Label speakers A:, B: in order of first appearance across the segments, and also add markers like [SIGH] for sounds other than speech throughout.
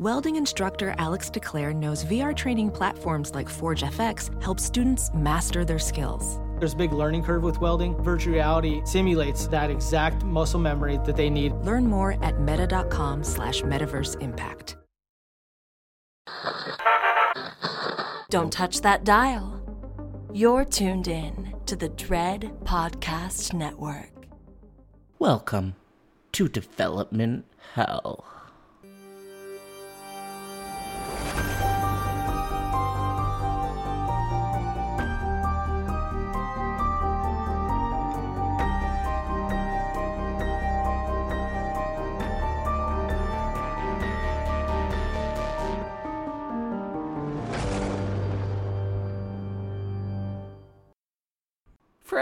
A: Welding instructor Alex DeClaire knows VR training platforms like Forge FX help students master their skills.
B: There's a big learning curve with welding. Virtual reality simulates that exact muscle memory that they need.
A: Learn more at meta.com slash metaverse impact. Don't touch that dial. You're tuned in to the Dread Podcast Network.
C: Welcome to Development Hell.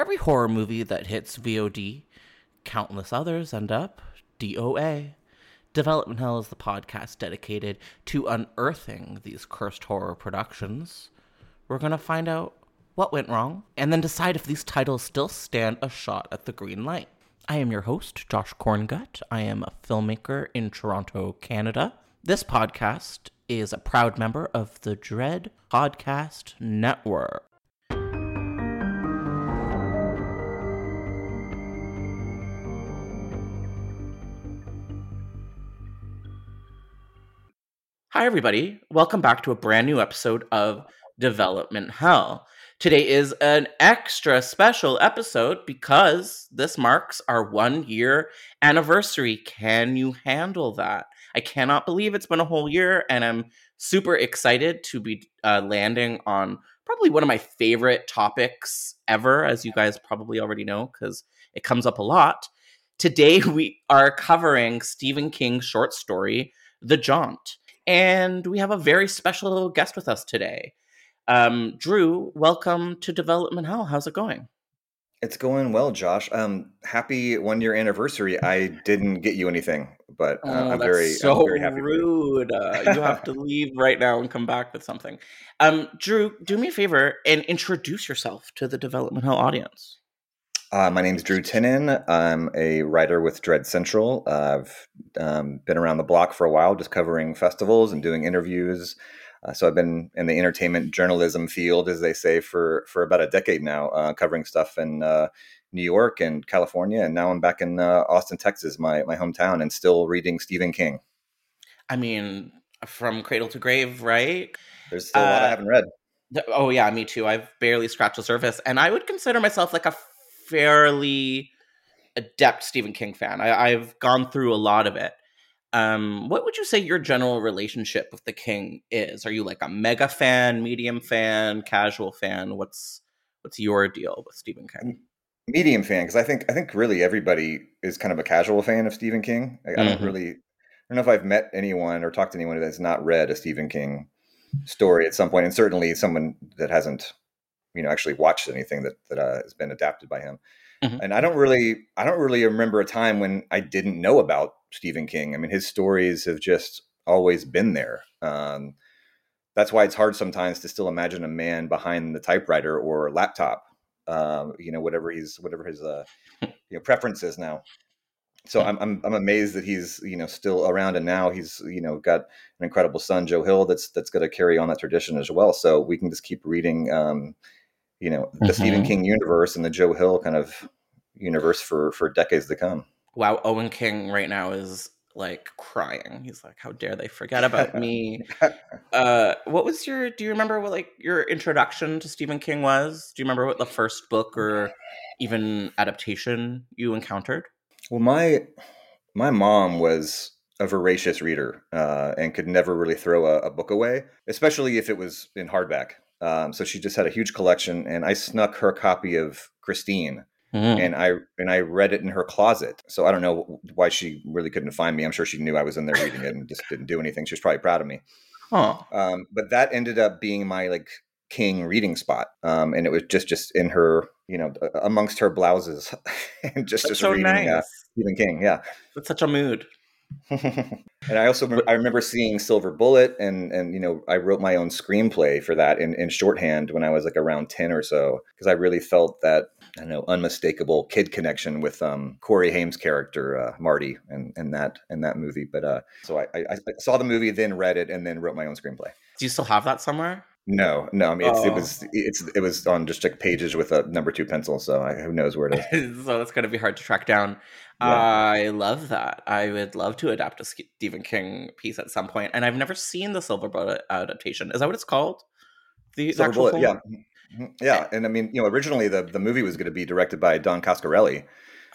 C: Every horror movie that hits VOD, countless others end up DOA. Development Hell is the podcast dedicated to unearthing these cursed horror productions. We're going to find out what went wrong and then decide if these titles still stand a shot at the green light. I am your host, Josh Korngut. I am a filmmaker in Toronto, Canada. This podcast is a proud member of the Dread Podcast Network. Hi, everybody. Welcome back to a brand new episode of Development Hell. Today is an extra special episode because this marks our one year anniversary. Can you handle that? I cannot believe it's been a whole year, and I'm super excited to be uh, landing on probably one of my favorite topics ever, as you guys probably already know, because it comes up a lot. Today, we are covering Stephen King's short story, The Jaunt and we have a very special guest with us today. Um, Drew, welcome to Development Hell. How's it going?
D: It's going well, Josh. Um, happy one year anniversary. I didn't get you anything, but uh,
C: Oh,
D: I'm very,
C: so
D: I'm very happy. for you.
C: rude. Uh, you have to [LAUGHS] leave right now and come back with something. Um, Drew, do me a favor and introduce yourself to the Development Hell audience.
D: Uh, my name's Drew Tinnin. I'm a writer with Dread Central. Uh, I've um, been around the block for a while, just covering festivals and doing interviews. Uh, so I've been in the entertainment journalism field, as they say, for for about a decade now, uh, covering stuff in uh, New York and California, and now I'm back in uh, Austin, Texas, my my hometown, and still reading Stephen King.
C: I mean, from cradle to grave, right?
D: There's still a lot
C: Uh,
D: I haven't read.
C: Oh yeah, me too. I've barely scratched the surface, and I would consider myself like a fairly adept Stephen King fan. I, I've gone through a lot of it. Um, what would you say your general relationship with the King is? Are you like a mega fan, medium fan, casual fan? What's what's your deal with Stephen King?
D: medium fan because I think I think really everybody is kind of a casual fan of Stephen King. I, I don't
C: Mhm.
D: really I don't know if I've met anyone or talked to anyone that's not read a Stephen King story at some point, and certainly someone that hasn't you know actually watched anything that that uh, has been adapted by him.
C: Mhm.
D: And I don't really I don't really remember a time when I didn't know about Stephen King. I mean, his stories have just always been there. Um, that's why it's hard sometimes to still imagine a man behind the typewriter or laptop um, you know, whatever he's whatever his uh, [LAUGHS] you know preference is now. So I'm, I'm I'm amazed that he's you know still around, and now he's you know got an incredible son, Joe Hill, that's that's going to carry on that tradition as well. So we can just keep reading, um, you know, the Stephen
C: Mhm.
D: King universe and the Joe Hill kind of universe for for decades to come.
C: Wow, Owen King right now is like crying. He's like, "How dare they forget about me?" [LAUGHS] uh, what was your? Do you remember what like your introduction to Stephen King was? Do you remember what the first book or even adaptation you encountered?
D: Well, my my mom was a voracious reader uh, and could never really throw a, a book away, especially if it was in hardback. Um, so she just had a huge collection, and I snuck her copy of Christine,
C: Mm.
D: and I and I read it in her closet. So I don't know why she really couldn't find me. I'm sure she knew I was in there reading it and just didn't do anything. She was probably proud of me.
C: Huh.
D: Um, but that ended up being my like king reading spot, um, and it was just just in her, you know, amongst her blouses, [LAUGHS] and just
C: That's
D: just
C: so
D: reading uh. Stephen King. Yeah.
C: That's such a mood. [LAUGHS]
D: and I also I remember seeing Silver Bullet, and and you know I wrote my own screenplay for that in, in shorthand when I was like around ten or so because I really felt that I know unmistakable kid connection with um, Corey Haim's character uh, Marty and and that and that movie. But uh, so I, I, I saw the movie, then read it, and then wrote my own screenplay.
C: Do you still have that somewhere?
D: No, no. I mean, it's, it
C: Oh.
D: was it's it was on just like pages with a number two pencil. So I, who knows where it is? [LAUGHS]
C: so that's going to be hard to track down.
D: Yeah.
C: I love that. I would love to adapt a Stephen King piece at some point, and I've never seen the Silver Bullet adaptation. Is that what it's called? The,
D: Silver
C: actual
D: Bullet, yeah,
C: film?
D: Mhm. yeah. And I mean, you know, originally the the movie was going to be directed by Don Coscarelli.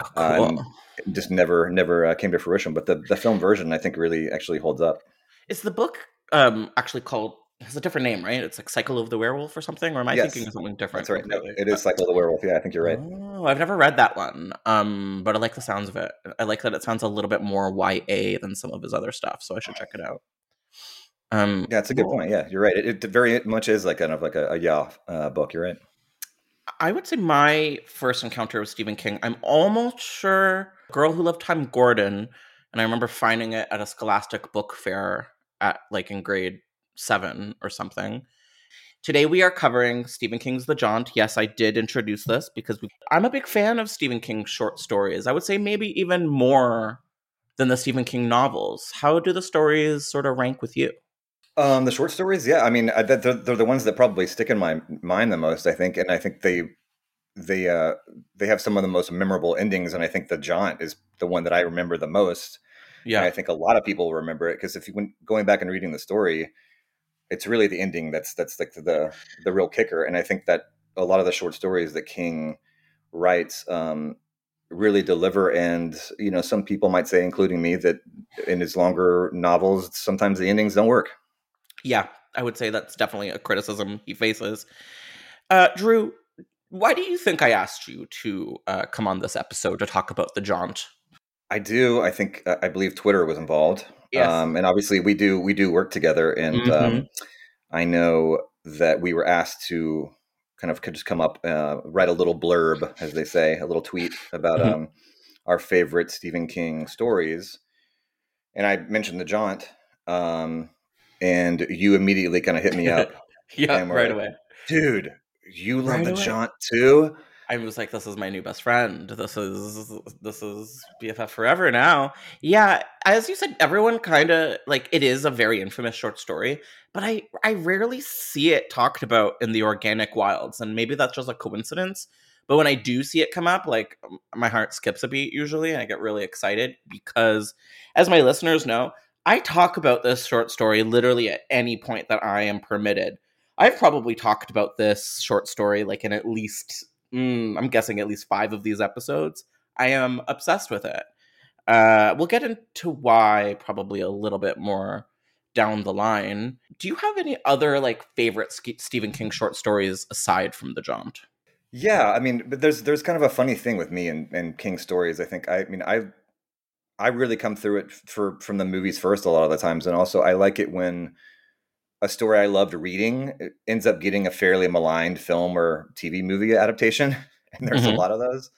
C: Oh,
D: Uh,
C: cool.
D: just never never uh, came to fruition. But the the film version, I think, really actually holds up.
C: Is the book um actually called? Has a different name, right? It's like Cycle of the Werewolf or something, or am I
D: Yes.
C: thinking of something different?
D: That's right. No, it is Cycle of the Werewolf. Yeah, I think you're right.
C: Oh, I've never read that one. Um, but I like the sounds of it. I like that it sounds a little bit more YA than some of his other stuff, so I should check it out. Um,
D: Yeah, it's a good
C: cool.
D: point. Yeah, you're right. It, it very much is like kind of like a, a yeah uh, book. You're right.
C: I would say my first encounter with Stephen King, I'm almost sure Girl Who Loved Tom Gordon, and I remember finding it at a scholastic book fair at like in grade seven or something. Today we are covering Stephen King's The Jaunt. Yes, I did introduce this because we, I'm a big fan of Stephen King's short stories. I would say maybe even more than the Stephen King novels. How do the stories sort of rank with you?
D: Um, the short stories, yeah. I mean, they're, they're the ones that probably stick in my mind the most. I think, and I think they they uh, they have some of the most memorable endings. And I think the Jaunt is the one that I remember the most. And I think a lot of people remember it because if you went going back and reading the story, it's really the ending that's that's like the the real kicker. And I think that a lot of the short stories that King writes um, really deliver. And you know, some people might say, including me, that in his longer novels, sometimes the endings don't work.
C: yeah, I would say that's definitely a criticism he faces. Uh, Drew, why do you think I asked you to uh, come on this episode to talk about the jaunt?
D: I do. I think uh, I believe Twitter was involved.
C: Yes.
D: Um, and obviously we do we do work together and
C: Mhm.
D: um, I know that we were asked to kind of could just come up uh, write a little blurb as they say, a little tweet about
C: Mhm.
D: um, our favorite Stephen King stories. And I mentioned the jaunt um, and you immediately kind of hit me up. [LAUGHS]
C: yeah, right
D: like,
C: away.
D: Dude, you love
C: Right
D: the
C: away.
D: jaunt too?
C: I was like, "This is my new best friend. This is this is BFF forever now." Yeah, as you said, everyone kind of like it is a very infamous short story, but I I rarely see it talked about in the organic wilds, and maybe that's just a coincidence. But when I do see it come up, like my heart skips a beat usually, and I get really excited because, as my listeners know, I talk about this short story literally at any point that I am permitted. I've probably talked about this short story like in at least mm, I'm guessing at least five of these episodes. I am obsessed with it. Uh, we'll get into why probably a little bit more down the line. Do you have any other like favorite Stephen King short stories aside from The Jaunt?
D: Yeah, I mean, but there's there's kind of a funny thing with me and, and King stories. I think I, mean I I really come through it for from the movies first a lot of the times, and also I like it when a story I loved reading ends up getting a fairly maligned film or TV movie adaptation, [LAUGHS] and there's
C: Mhm.
D: a lot of those.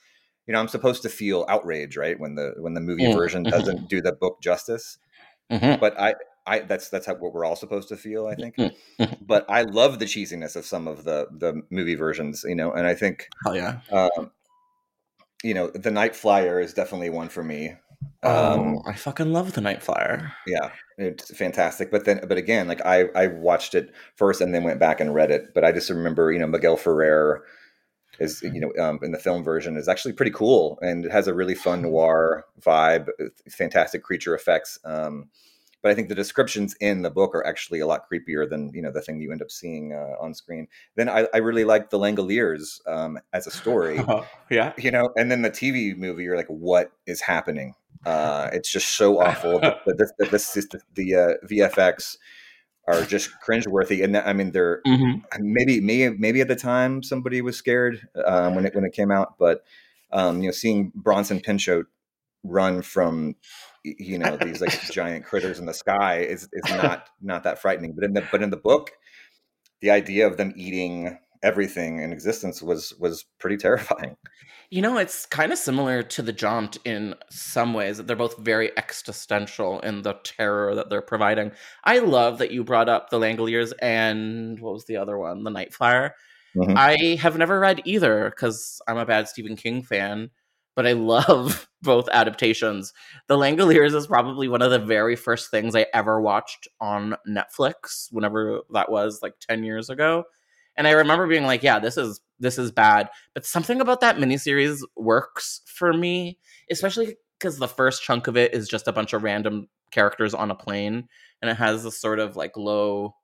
D: You know, I'm supposed to feel outrage, right, when the when the movie
C: Mm,
D: version doesn't do the book justice.
C: Mm-hmm.
D: But I I that's that's how, what we're all supposed to feel, I think.
C: Mhm, mhm.
D: But I love the cheesiness of some of the the movie versions, you know, and I think
C: Hell yeah!
D: um, you know, the Night Flyer is definitely one for me. Um,
C: oh, I fucking love The Night Flyer.
D: yeah, it's fantastic. But then, but again, like I, I watched it first and then went back and read it. But I just remember, you know, Miguel Ferrer is, you know, um, in the film version is actually pretty cool and it has a really fun [LAUGHS] noir vibe, uh, fantastic creature effects. Um, but I think the descriptions in the book are actually a lot creepier than you know the thing you end up seeing uh, on screen. Then I, I really like the Langoliers um, as a story. [LAUGHS]
C: yeah.
D: you know and then the tv movie you're like what is happening uh it's just so awful. The, [LAUGHS] the, the, the, the uh, vfx are just cringeworthy and i mean they're
C: hmm
D: maybe maybe maybe at the time somebody was scared um, when it when it came out but um you know seeing bronson pinchot run from you know these like [LAUGHS] giant critters in the sky is is not not that frightening. But in the but in the book the idea of them eating everything in existence was was pretty terrifying
C: You know, it's kind of similar to the Jaunt in some ways. that They're both very existential in the terror that they're providing. I love that you brought up the Langoliers and what was the other one, the Night Flyer,
D: Mhm.
C: I have never read either because I'm a bad Stephen King fan, but I [LAUGHS] love both adaptations. The Langoliers is probably one of the very first things I ever watched on Netflix, whenever that was, like 10 years ago. And I remember being like, yeah, this is this is bad. But something about that miniseries works for me, especially because the first chunk of it is just a bunch of random characters on a plane and it has this sort of like low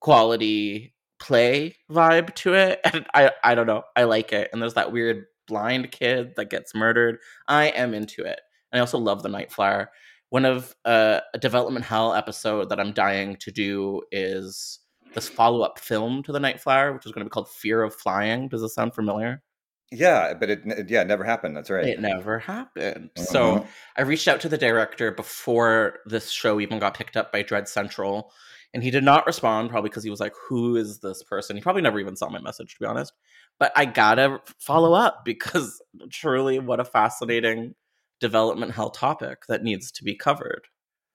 C: quality play vibe to it. [LAUGHS] And i i don't know i like it. And there's that weird blind kid that gets murdered. I am into it. And i also love the night flyer. One of uh, a development hell episode that i'm dying to do is this follow-up film to the night flyer which is going to be called fear of flying does this sound familiar
D: Yeah, but it, it yeah, it never happened. That's right.
C: it never happened so
D: Mhm.
C: I reached out to the director before this show even got picked up by Dread Central, and he did not respond, probably because he was like, Who is this person? He probably never even saw my message, to be honest. But I gotta follow up because [LAUGHS] truly, what a fascinating development hell topic that needs to be covered.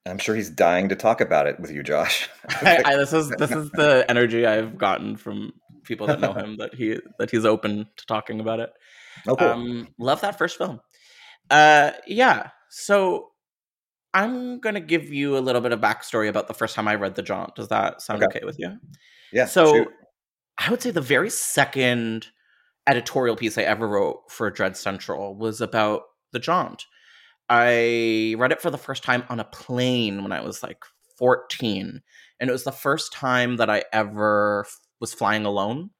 D: I'm sure he's dying to talk about it with you, Josh. [LAUGHS]
C: I, I, this is this is the energy I've gotten from people that know him [LAUGHS] that he that he's open to talking about it.
D: oh, cool.
C: Um, love that first film. Uh, yeah. So I'm gonna give you a little bit of backstory about the first time I read The Jaunt. Does that sound
D: Okay.
C: okay, with you?
D: yeah.
C: So
D: shoot.
C: I would say the very second editorial piece I ever wrote for Dread Central was about The Jaunt. I read it for the first time on a plane when I was like 14. And it was the first time that I ever f- was flying alone.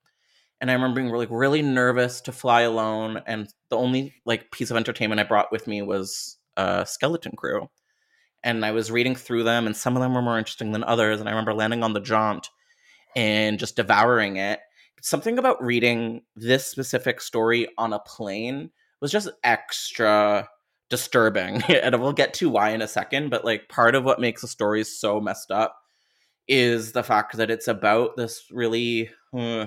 C: And I remember being really, really nervous to fly alone. And the only like piece of entertainment I brought with me was uh, Skeleton Crew. And I was reading through them, and some of them were more interesting than others. And I remember landing on the jaunt and just devouring it. Something about reading this specific story on a plane was just extra disturbing. [LAUGHS] and we'll get to why in a second, but like part of what makes the story so messed up is the fact that it's about this really uh,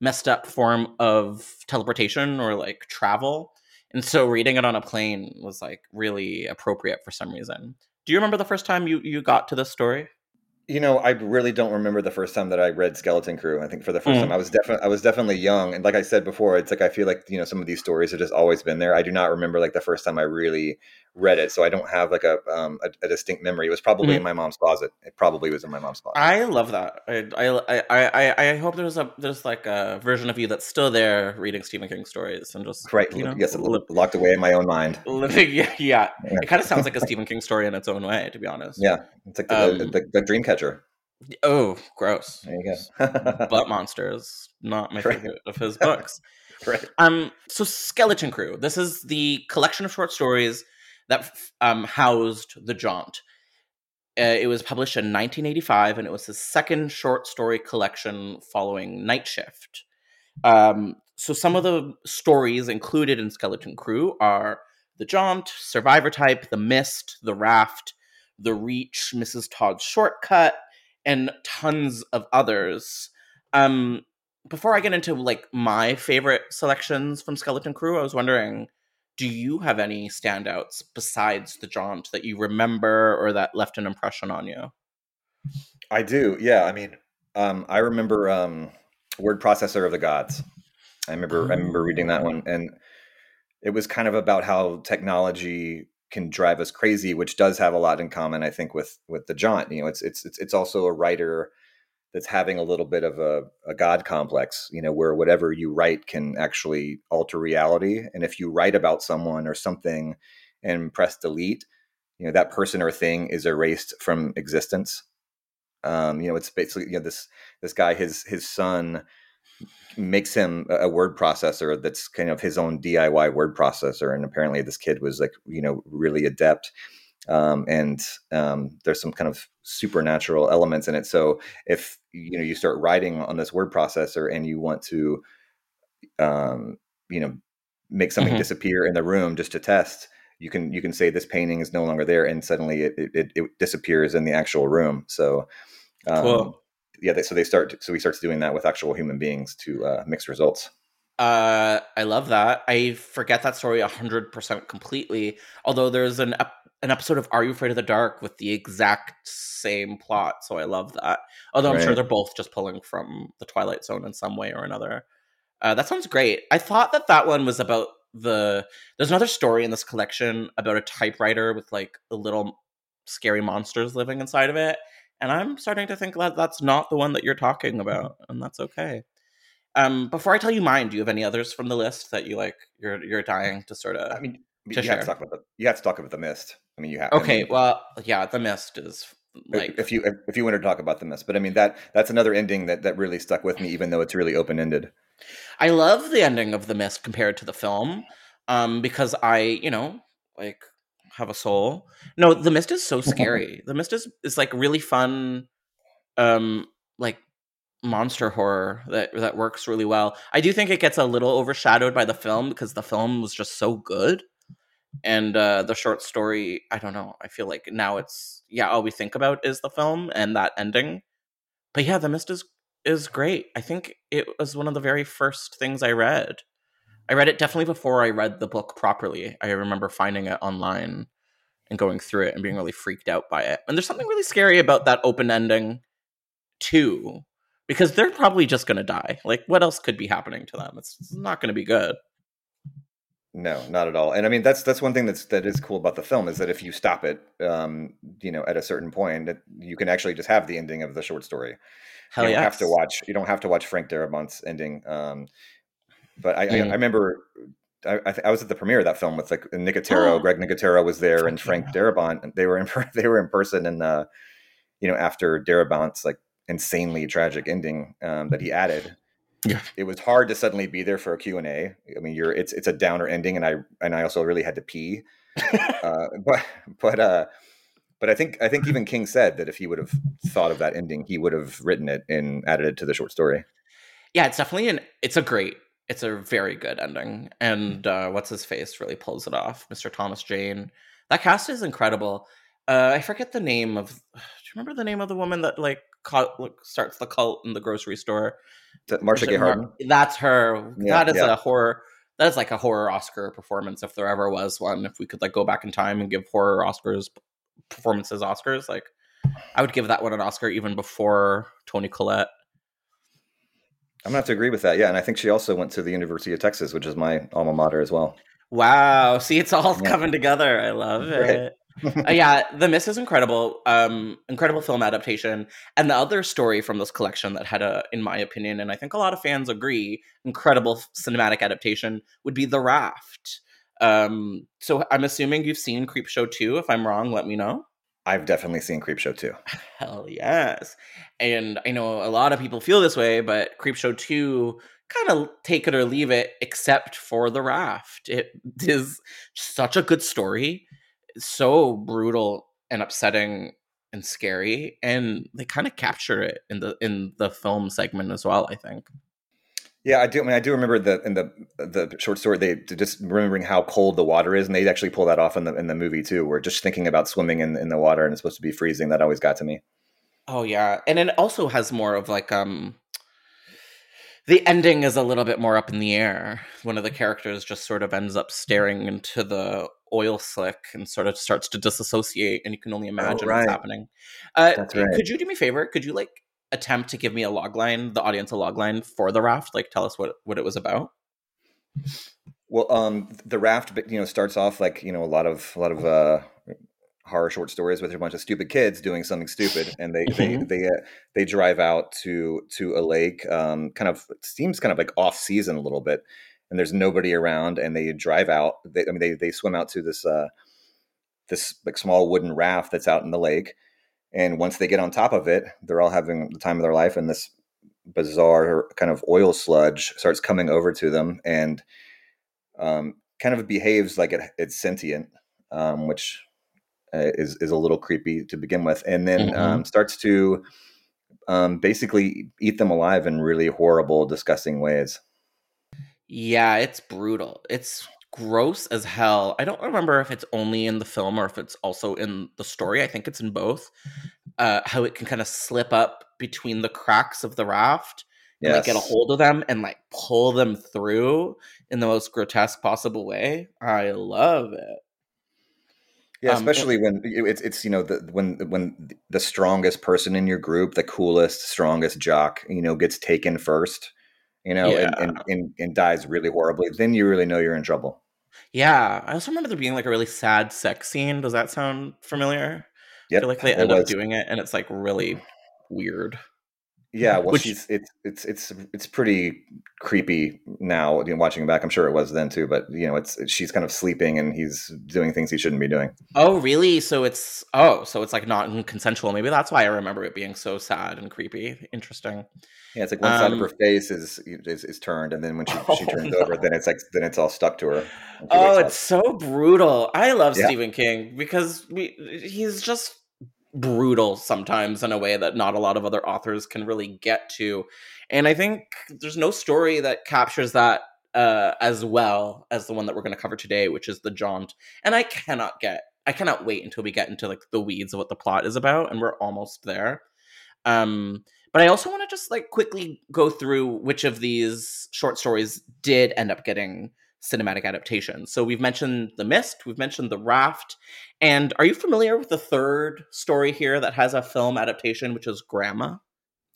C: messed up form of teleportation or like travel. And so reading it on a plane was like really appropriate for some reason. Do you remember the first time you, you got to this story?
D: You know, I really don't remember the first time that I read Skeleton Crew. I think for the first
C: Mm.
D: time, I was definitely I was definitely young, and like I said before, it's like I feel like you know some of these stories have just always been there. I do not remember like the first time I really read it, so I don't have like a um, a, a distinct memory. It was probably
C: Mhm.
D: in my mom's closet. It probably was in my mom's closet.
C: I love that. I I I I, I hope there's a there's like a version of you that's still there reading Stephen King stories and just
D: right?
C: you know,
D: yes,
C: li-
D: locked away in my own mind.
C: living. [LAUGHS] Yeah, yeah.
D: Yeah.
C: It kind of sounds like a Stephen King story in its own way, to be honest.
D: Yeah, it's like the,
C: Um,
D: the, the, the dream catcher.
C: Oh, gross.
D: There you go. [LAUGHS]
C: Butt Monsters, not my
D: Right.
C: favorite of his books. [LAUGHS]
D: right.
C: Um, so Skeleton Crew. This is the collection of short stories that um, housed the Jaunt. Uh, it was published in 1985, and it was his second short story collection following Night Shift. Um, so some of the stories included in Skeleton Crew are The Jaunt, Survivor Type, The Mist, The Raft, The Reach, Mrs. Todd's Shortcut, and tons of others. Um, before I get into like my favorite selections from Skeleton Crew, I was wondering, do you have any standouts besides the jaunt that you remember or that left an impression on you?
D: I do. Yeah. I mean, um, I remember um, Word Processor of the Gods. I remember. I remember reading that one, and it was kind of about how technology can drive us crazy, which does have a lot in common, I think, with with the Jaunt. You know, it's it's it's, it's also a writer that's having a little bit of a, a god complex. You know, where whatever you write can actually alter reality, and if you write about someone or something and press delete, you know that person or thing is erased from existence. Um, you know, it's basically you know this this guy his his son makes him a a word processor that's kind of his own DIY word processor, and apparently this kid was like you know really adept. Um, and um, there's some kind of supernatural elements in it. So if you know you start writing on this word processor and you want to, um, you know, make something
C: Mhm.
D: disappear in the room just to test, you can you can say this painting is no longer there, and suddenly it it, it disappears in the actual room. So um,
C: Cool.
D: yeah, they, so they start so he starts doing that with actual human beings to uh, mix results.
C: Uh, I love that. I forget that story hundred percent completely. Although there's an ep- an episode of Are You Afraid of the Dark with the exact same plot, so I love that. Although I'm sure they're both just pulling from the Twilight Zone in some way or another. Uh, that sounds great. I thought that that one was about the. There's another story in this collection about a typewriter with like a little scary monsters living inside of it, and I'm starting to think that that's not the one that you're talking about, and that's okay. Um, before I tell you mine, do you have any others from the list that you like? You're you're dying to sort of.
D: I mean, you have to talk about the you have to talk about the mist. I mean, you have. I
C: okay,
D: mean,
C: well, yeah, the mist is like
D: if you if, if you want to talk about the mist, but I mean that that's another ending that that really stuck with me, even though it's really open ended.
C: I love the ending of The Mist compared to the film, um, because I, you know, like have a soul. No, The Mist is so scary. [LAUGHS] the Mist is is like really fun, um, like monster horror that that works really well. I do think it gets a little overshadowed by the film because the film was just so good, and uh, the short story. I don't know. I feel like now it's yeah, all we think about is the film and that ending. But yeah, The Mist is is great. I think it was one of the very first things I read. I read it definitely before I read the book properly. I remember finding it online and going through it and being really freaked out by it. And there's something really scary about that open ending too, because they're probably just going to die. Like, what else could be happening to them? It's it's not going to be good.
D: No, not at all. And I mean that's that's one thing that's that is cool about the film is that if you stop it, um, you know, at a certain point, it, you can actually just have the ending of the short story.
C: Hell
D: you don't
C: yes.
D: have to watch. You don't have to watch Frank Darabont's ending. Um, but I, I,
C: Mm.
D: I remember I, I, th- I was at the premiere of that film with like Nicotero.
C: Oh.
D: Greg Nicotero was there,
C: Fuck
D: and Frank Darabont. and They were in [LAUGHS] they were in person, and uh, you know after Darabont's like insanely tragic ending um, that he added.
C: Yeah.
D: It was hard to suddenly be there for a Q and A. I mean, you're it's it's a downer ending, and I and I also really had to pee. [LAUGHS] uh, but but uh, but I think I think even King said that if he would have thought of that ending, he would have written it and added it to the short story.
C: yeah, it's definitely an. It's a great. It's a very good ending, and uh, what's his face really pulls it off. Mr. Thomas Jane. That cast is incredible. Uh, I forget the name of. Remember the name of the woman that like cult, like, starts the cult in the grocery store? Marcia
D: Gay Harden.
C: That's her.
D: Yeah,
C: that is
D: yeah.
C: a horror. That is like a horror Oscar performance if there ever was one. If we could like go back in time and give horror Oscars performances Oscars, like I would give that one an Oscar even before Toni Collette.
D: I'm gonna have to agree with that. Yeah, and I think she also went to the University of Texas, which is my alma mater as well.
C: Wow. See, it's all
D: Yeah.
C: coming together. I love [LAUGHS]
D: Right.
C: it. Uh, yeah, The Mist is incredible. Um, incredible film adaptation. And the other story from this collection that had a, in my opinion, and I think a lot of fans agree, incredible cinematic adaptation would be The Raft. Um, so I'm assuming you've seen Creepshow 2. If I'm wrong, let me know.
D: I've definitely seen Creepshow 2. [LAUGHS]
C: Hell yes. And I know a lot of people feel this way, but Creepshow 2 kind of take it or leave it, except for The Raft. It is such a good story, so brutal and upsetting and scary, and they kind of capture it in the in the film segment as well, I think.
D: Yeah, I do. I mean, I do remember the in the the short story. They just remembering how cold the water is, and they actually pull that off in the in the movie too. Where just thinking about swimming in in the water and it's supposed to be freezing. That always got to me.
C: Oh yeah, and it also has more of like um the ending is a little bit more up in the air. One of the characters just sort of ends up staring into the oil slick and sort of starts to disassociate, and you can only imagine
D: right.
C: what's happening. Uh,
D: right.
C: Could you do me a favor? Could you like attempt to give me a log line, the audience a log line for the raft? Like, tell us what what it was about.
D: Well, um, the raft, you know, starts off like you know a lot of a lot of uh, horror short stories with a bunch of stupid kids doing something stupid, and they they
C: Mhm.
D: they uh, they drive out to to a lake. Um, kind of it seems kind of like off season a little bit, and there's nobody around, and they drive out. They, I mean, they they swim out to this uh, this like small wooden raft that's out in the lake, and once they get on top of it, they're all having the time of their life, and this bizarre kind of oil sludge starts coming over to them, and um, kind of behaves like it, it's sentient, um, which uh, is is a little creepy to begin with, and then
C: Mhm.
D: um, starts to um, basically eat them alive in really horrible, disgusting ways.
C: Yeah, it's brutal. It's gross as hell. I don't remember if it's only in the film or if it's also in the story. I think it's in both. Uh, how it can kind of slip up between the cracks of the raft and like get a hold of them and like pull them through in the most grotesque possible way. I love it.
D: Yeah,
C: Um,
D: especially when it's it's you know the when when the strongest person in your group, the coolest, strongest jock, you know, gets taken first, you know,
C: Yeah.
D: and, and, and, and dies really horribly, then you really know you're in trouble.
C: Yeah, I also remember there being like a really sad sex scene. Does that sound familiar? I feel like they end up doing it, and it's like really weird.
D: Yeah, well,
C: Which-
D: she's it's it's it's it's pretty creepy now. You know, watching back, I'm sure it was then too. But you know, it's she's kind of sleeping and he's doing things he shouldn't be doing.
C: Oh, really? So it's oh, so it's like not consensual. Maybe that's why I remember it being so sad and creepy. Interesting.
D: Yeah, it's like one side of
C: Um,
D: her face is, is is turned, and then when she she [LAUGHS]
C: Oh,
D: turns
C: no.
D: over, then it's like then it's all stuck to her.
C: Oh,
D: wakes up.
C: it's so brutal. I love
D: Yeah.
C: Stephen King because we he's just brutal sometimes in a way that not a lot of other authors can really get to. And I think there's no story that captures that uh, as well as the one that we're going to cover today, which is The Jaunt. And I cannot get I cannot wait until we get into like the weeds of what the plot is about and we're almost there. Um but I also want to just like quickly go through which of these short stories did end up getting cinematic adaptations. So we've mentioned The Mist, we've mentioned The Raft, and are you familiar with the third story here that has a film adaptation, which is Grandma?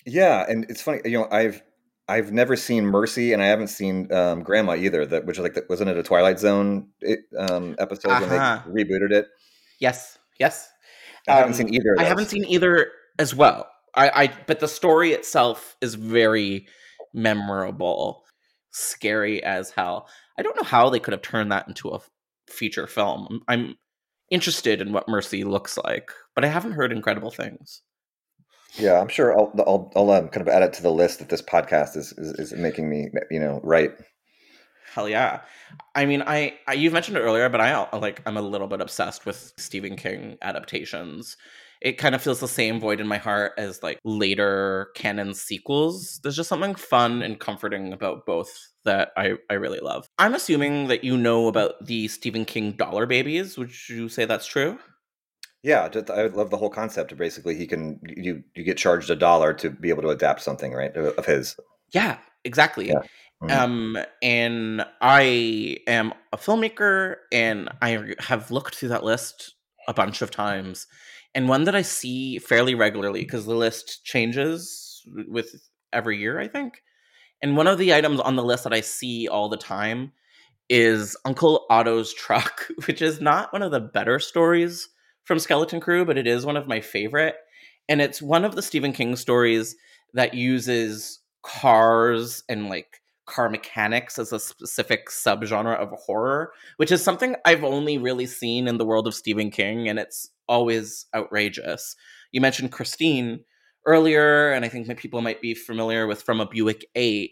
D: Yeah, and it's funny. You know, I've I've never seen Mercy, and I haven't seen um, Grandma either. That which is like the, wasn't it a Twilight Zone um, episode
C: Uh-huh.
D: when they rebooted it?
C: Yes, yes.
D: I haven't
C: Um,
D: seen either. Of
C: I haven't seen either as well. I, I but the story itself is very memorable, scary as hell. I don't know how they could have turned that into a feature film. I'm, interested in what Mercy looks like, but I haven't heard incredible things.
D: Yeah, I'm sure I'll I'll, I'll um, kind of add it to the list that this podcast is, is is making me you know right.
C: Hell yeah! I mean, I, I you've mentioned it earlier, but I like I'm a little bit obsessed with Stephen King adaptations. It kind of feels the same void in my heart as like later canon sequels. There's just something fun and comforting about both that I I really love. I'm assuming that you know about the Stephen King dollar babies. Would you say that's true?
D: Yeah, just, I love the whole concept. of Basically, he can you you get charged a dollar to be able to adapt something right of his.
C: Yeah, exactly.
D: Yeah. Mhm.
C: Um, and I am a filmmaker, and I have looked through that list a bunch of times, and one that I see fairly regularly because the list changes with every year, I think. And one of the items on the list that I see all the time is Uncle Otto's truck, [LAUGHS] which is not one of the better stories from Skeleton Crew, but it is one of my favorite. And it's one of the Stephen King stories that uses cars and like car mechanics as a specific subgenre of horror, which is something I've only really seen in the world of Stephen King, and it's always outrageous. You mentioned Christine earlier, and I think people might be familiar with From a Buick 8,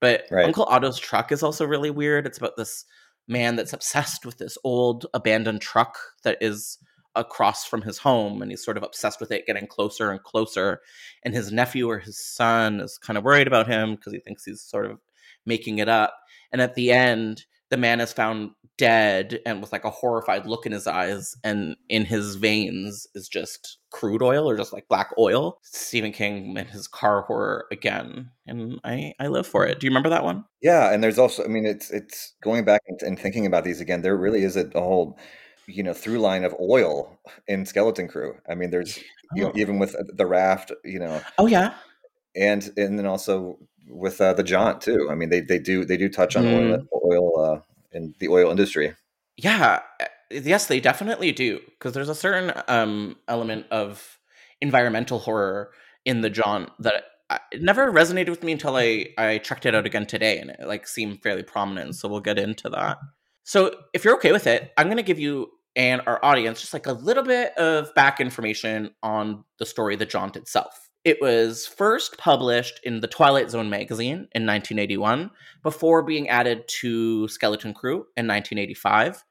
C: but
D: Right.
C: Uncle Otto's truck is also really weird. It's about this man that's obsessed with this old abandoned truck that is across from his home and he's sort of obsessed with it getting closer and closer and his nephew or his son is kind of worried about him because he thinks he's sort of making it up and at the end the man is found dead and with like a horrified look in his eyes and in his veins is just crude oil or just like black oil stephen king and his car horror again and i i live for it do you remember that one
D: Yeah, and there's also, I mean, it's it's going back and, thinking about these again. There really is a, whole, you know, through line of oil in Skeleton Crew. I mean, there's you know,
C: Oh.
D: even with the raft, you know,
C: oh yeah
D: and and then also with uh, the jaunt too. I mean, they they do they do touch on oil
C: Mm.
D: oil uh, in the oil industry.
C: Yeah, uh, yes, they definitely do because there's a certain um element of environmental horror in the jaunt that I, it never resonated with me until I I checked it out again today and it like seemed fairly prominent. So we'll get into that. So if you're okay with it, I'm gonna give you and our audience just like a little bit of back information on the story The Jaunt itself. It was first published in the Twilight Zone magazine in 1981 before being added to Skeleton Crew in 1985.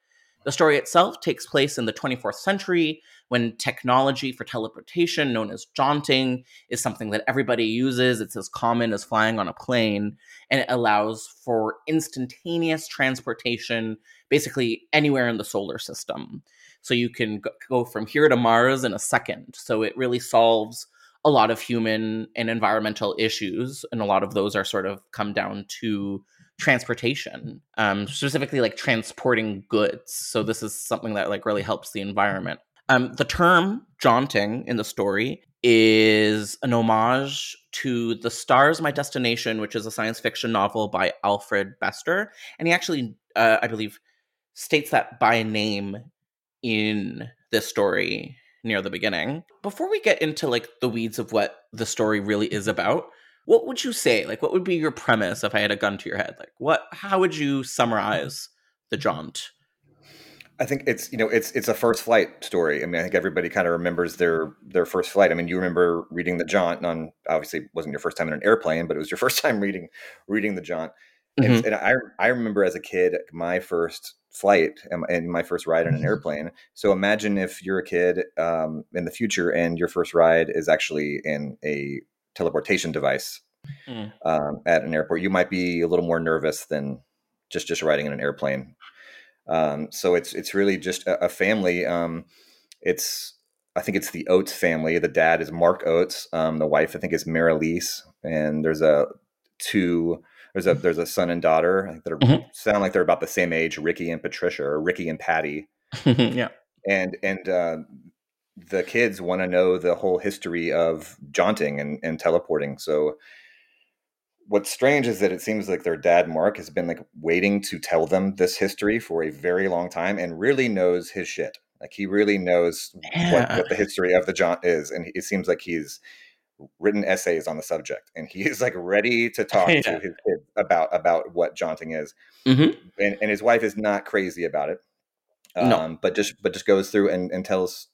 C: The story itself takes place in the 24th century when technology for teleportation, known as jaunting, is something that everybody uses. It's as common as flying on a plane, and it allows for instantaneous transportation basically anywhere in the solar system. So you can go- from here to Mars in a second. So it really solves a lot of human and environmental issues, and a lot of those are sort of come down to transportation um, specifically like transporting goods. So this is something that like really helps the environment. Um, the term jaunting in the story is an homage to The Stars My Destination, which is a science fiction novel by Alfred Bester. And he actually, uh, I believe, states that by name in this story near the beginning. Before we get into like the weeds of what the story really is about, what would you say? Like, what would be your premise if I had a gun to your head? Like, what? How would you summarize the jaunt?
D: I think it's you know it's it's a first flight story. I mean, I think everybody kind of remembers their their first flight. I mean, you remember reading the jaunt on obviously it wasn't your first time in an airplane, but it was your [LAUGHS] first time reading reading the jaunt. Mm-hmm. And, and, I I remember as a kid my first flight and my first ride on an mm-hmm. airplane. So imagine if you're a kid um, in the future and your first ride is actually in a teleportation device mm. um, at an airport. You might be a little more nervous than just just riding in an airplane. Um, so it's it's really just a, a family. Um, it's I think it's the Oates family. The dad is Mark Oates. Um, the wife I think is Marilys, and there's a two. There's a there's a son and daughter that mm-hmm. sound like they're about the same age, Ricky and Patricia, or Ricky and Patty. [LAUGHS]
C: yeah,
D: and and uh, the kids want to know the whole history of jaunting and, and teleporting. So what's strange is that it seems like their dad Mark has been like waiting to tell them this history for a very long time and really knows his shit. Like he really knows yeah. what, what, the history of the jaunt is, and it seems like he's written essays on the subject, and he is like ready to [LAUGHS] talk yeah. to his kids about about what jaunting is. Mm-hmm. And, and his wife is not crazy about it, um, no. but just but just goes through and, and tells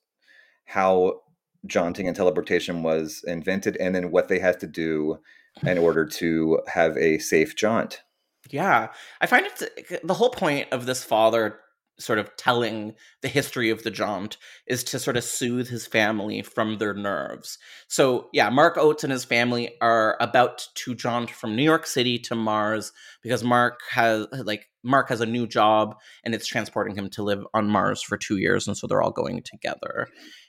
D: how jaunting and teleportation was invented, and then what they had to do in order [LAUGHS] to have a safe jaunt.
C: Yeah, I find it the whole point of this father sort of telling the history of the jaunt is to sort of soothe his family from their nerves. So, yeah, Mark Oates and his family are about to jaunt from New York City to Mars because Mark has like Mark has a new job and it's transporting him to live on Mars for 2 years and so they're all going together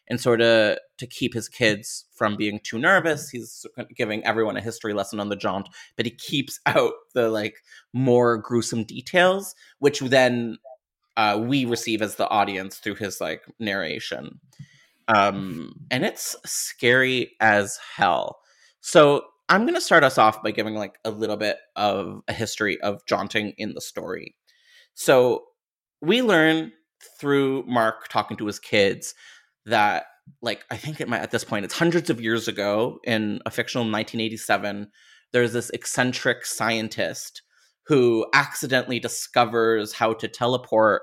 C: and sort of to keep his kids from being too nervous he's giving everyone a history lesson on the jaunt but he keeps out the like more gruesome details which then uh, we receive as the audience through his like narration. Um and it's scary as hell. So i'm going to start us off by giving like a little bit of a history of jaunting in the story. So we learn through mark talking to his kids that like I think it might at this point it's hundreds of years ago in a fictional 1987 there's this eccentric scientist who accidentally discovers how to teleport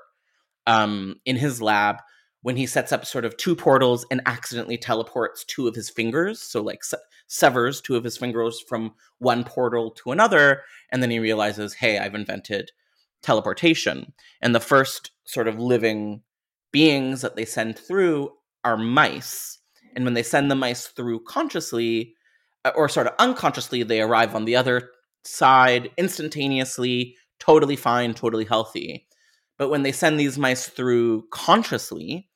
C: um, in his lab when he sets up sort of two portals and accidentally teleports two of his fingers so like se- severs two of his fingers from one portal to another and then he realizes hey i've invented teleportation and the first sort of living beings that they send through are mice. And when they send the mice through consciously, uh, or sort of unconsciously, they arrive on the other side instantaneously, totally fine, totally healthy. But when they send these mice through consciously,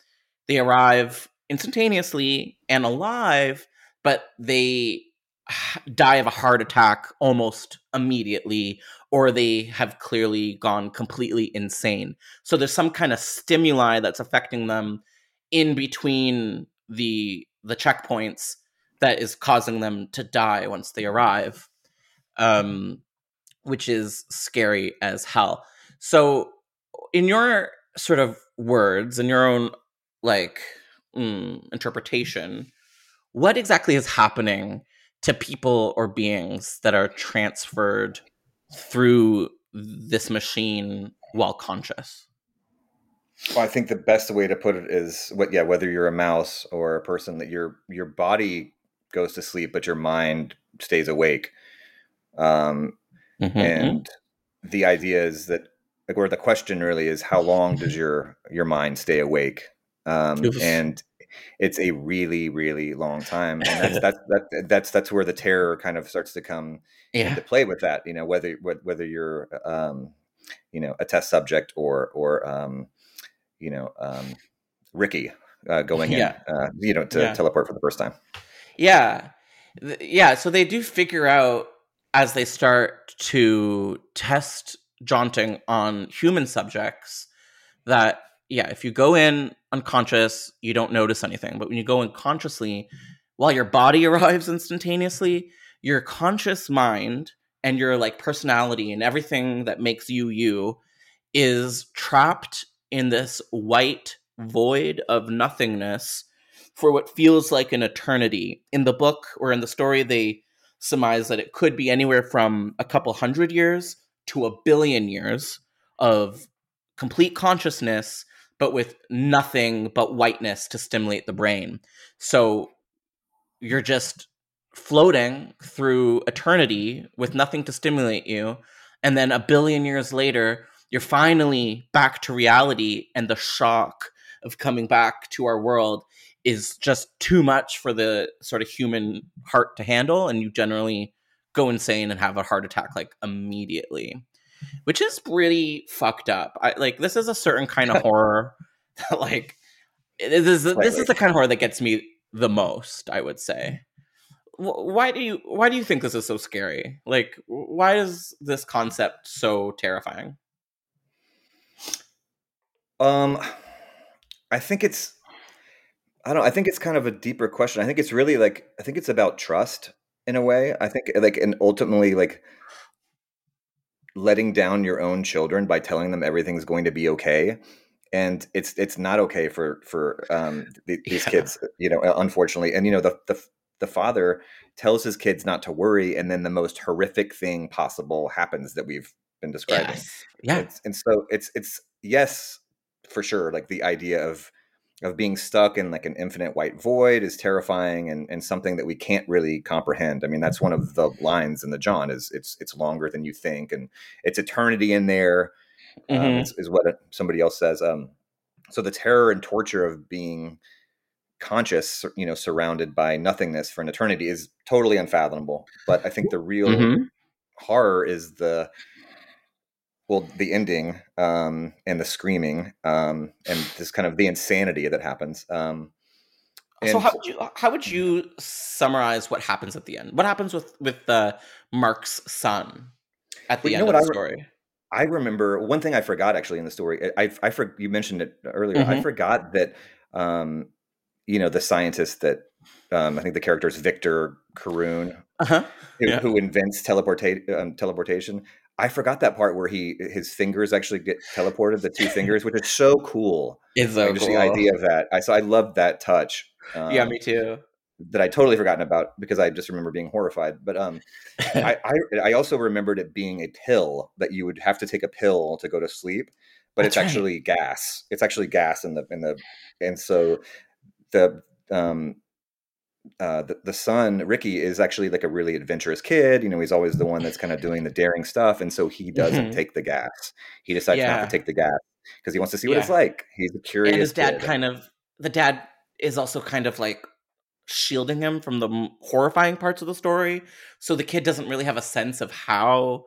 C: they arrive instantaneously and alive, but they die of a heart attack almost immediately, or they have clearly gone completely insane. So there's some kind of stimuli that's affecting them in between the the checkpoints that is causing them to die once they arrive um which is scary as hell so in your sort of words in your own like mm, interpretation what exactly is happening to people or beings that are transferred through this machine while conscious
D: well, I think the best way to put it is what yeah, whether you're a mouse or a person that your your body goes to sleep but your mind stays awake. Um, mm-hmm. and the idea is that like where the question really is how long does your your mind stay awake? Um, and it's a really really long time and that's [LAUGHS] that's that, that's that's where the terror kind of starts to come yeah. into play with that you know whether whether you're um you know a test subject or or um you know um, Ricky uh, [LAUGHS] going in, uh, you know, to yeah. teleport for the first time.
C: Yeah, yeah. So they do figure out as they start to test jaunting on human subjects that yeah, if you go in unconscious, you don't notice anything. But when you go in consciously while your body [LAUGHS] arrives instantaneously, your conscious mind and your like personality and everything that makes you you is trapped in this white void of nothingness for what feels like an eternity. In the book or in the story, they surmise that it could be anywhere from a couple hundred years to a billion years of complete consciousness, but with nothing but whiteness to stimulate the brain. So you're just floating through eternity with nothing to stimulate you. And then a billion years later, you're finally back to reality, and the shock of coming back to our world is just too much for the sort of human heart to handle. And you generally go insane and have a heart attack like immediately, which is pretty fucked up. I, like, this is a certain kind of [LAUGHS] horror that, like, this is, this is the kind of horror that gets me the most, I would say why do you why do you think this is so scary like why is this concept so terrifying
D: um i think it's i don't i think it's kind of a deeper question i think it's really like i think it's about trust in a way i think like and ultimately like letting down your own children by telling them everything's going to be okay and it's it's not okay for for um, [LAUGHS] these yeah. kids you know unfortunately and you know the the the father tells his kids not to worry, and then the most horrific thing possible happens that we've been describing.
C: Yes. Yeah,
D: and, and so it's it's yes for sure. Like the idea of of being stuck in like an infinite white void is terrifying and, and something that we can't really comprehend. I mean, that's one of the lines in the Jaunt is it's it's longer than you think, and it's eternity in there. Um, mm-hmm. Um, is, is, what somebody else says. Um, so the terror and torture of being conscious, you know, surrounded by nothingness for an eternity is totally unfathomable. But I think the real mm-hmm. horror is the well, the ending um, and the screaming um, and [SIGHS] this kind of the insanity that happens. Um,
C: so how would you how would you summarize what happens at the end? What happens with with uh, Mark's son at the end of the I story?
D: I remember one thing I forgot actually in the story. I I, I for, you mentioned it earlier. Mm-hmm. I forgot that um, you know the scientist that um, I think the character is Victor Carune, uh-huh. who, yeah. who, invents teleporta- um, teleportation. I forgot that part where he his fingers actually get teleported, the two [LAUGHS] fingers, which is so cool.
C: It's so
D: like,
C: cool. Just
D: the idea of that. I so I love that touch.
C: Um, yeah, me too.
D: That I totally forgotten about because I just remember being horrified. But um, I, [LAUGHS] I, I also remembered it being a pill that you would have to take a pill to go to sleep, but That's it's right. actually gas. It's actually gas in the in the and so the um uh, the, the son Ricky is actually like a really adventurous kid. You know, he's always the one that's kind of doing the daring stuff, and so he doesn't mm-hmm. take the gas. He decides yeah. not to take the gas because he wants to see what yeah. it's like. He's a curious.
C: And his dad
D: kid.
C: kind of the dad is also kind of like shielding him from the horrifying parts of the story, so the kid doesn't really have a sense of how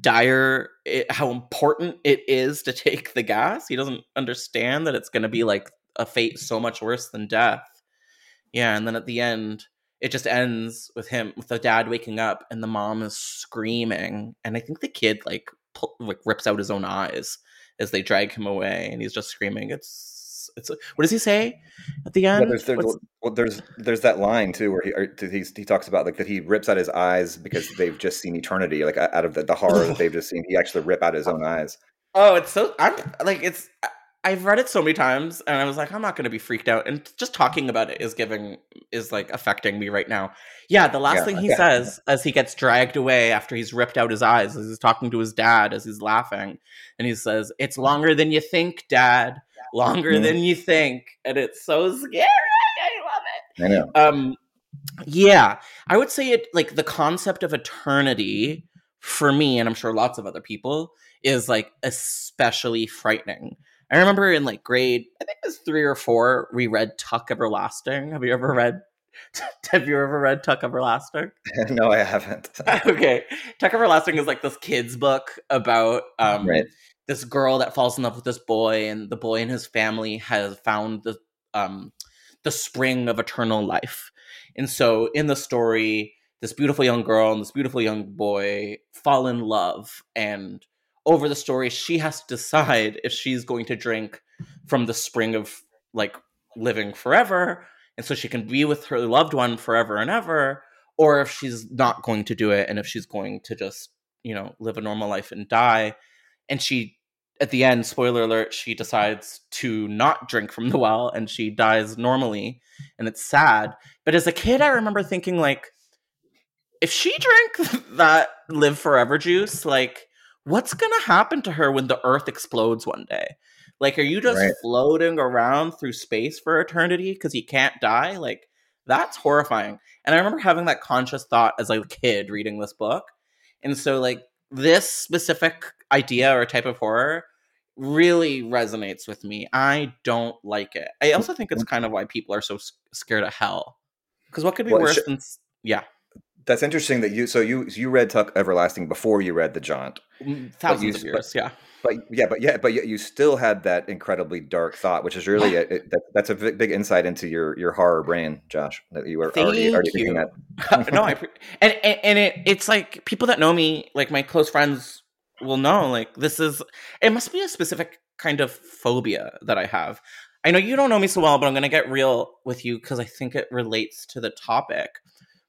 C: dire it, how important it is to take the gas. He doesn't understand that it's going to be like a fate so much worse than death. Yeah, and then at the end, it just ends with him with the dad waking up and the mom is screaming, and I think the kid like pull, like rips out his own eyes as they drag him away, and he's just screaming. It's it's what does he say at the end?
D: Yeah, there's, there's, well, there's there's that line too where he he he talks about like that he rips out his eyes because they've just seen eternity, like out of the, the horror that [LAUGHS] they've just seen. He actually rip out his own eyes.
C: Oh, it's so I'm like it's I've read it so many times and I was like, I'm not gonna be freaked out. And just talking about it is giving is like affecting me right now. Yeah, the last yeah, thing he yeah. says as he gets dragged away after he's ripped out his eyes, as he's talking to his dad as he's laughing, and he says, It's longer than you think, Dad. Longer mm-hmm. than you think. And it's so scary. I love it.
D: I know.
C: Um yeah. I would say it like the concept of eternity for me, and I'm sure lots of other people, is like especially frightening I remember in like grade, I think it was three or four, we read Tuck Everlasting. Have you ever read? [LAUGHS] Have you ever read Tuck Everlasting? [LAUGHS]
D: no, I haven't. [LAUGHS]
C: okay, Tuck Everlasting is like this kid's book about um,
D: right.
C: this girl that falls in love with this boy, and the boy and his family has found the um, the spring of eternal life. And so, in the story, this beautiful young girl and this beautiful young boy fall in love, and over the story, she has to decide if she's going to drink from the spring of like living forever and so she can be with her loved one forever and ever or if she's not going to do it and if she's going to just you know live a normal life and die. And she at the end spoiler alert she decides to not drink from the well and she dies normally and it's sad. But as a kid i remember thinking like if she drank [LAUGHS] that live forever juice like what's gonna happen to her when the earth explodes one day? Like are you just
D: Right.
C: floating around through space for eternity because you can't die? Like that's horrifying. And i remember having that conscious thought as a kid reading this book. And so like this specific idea or type of horror really resonates with me. I don't like it. I also think it's mm-hmm. kind of why people are so scared of hell. Because what could be
D: Well,
C: worse than yeah
D: That's interesting that you so you you read Tuck Everlasting before you read The Jaunt.
C: mm, thousands of
D: but-
C: years yeah
D: But yeah, but yeah, but yet you still had that incredibly dark thought, which is really a, it, that, that's a big, big insight into your your horror brain, Josh. That you were already,
C: Thank
D: already
C: you.
D: thinking that. [LAUGHS]
C: no, I pre- and and, and it, it's like people that know me, like my close friends, will know. Like this is it must be a specific kind of phobia that I have. I know you don't know me so well, but I'm gonna get real with you because I think it relates to the topic.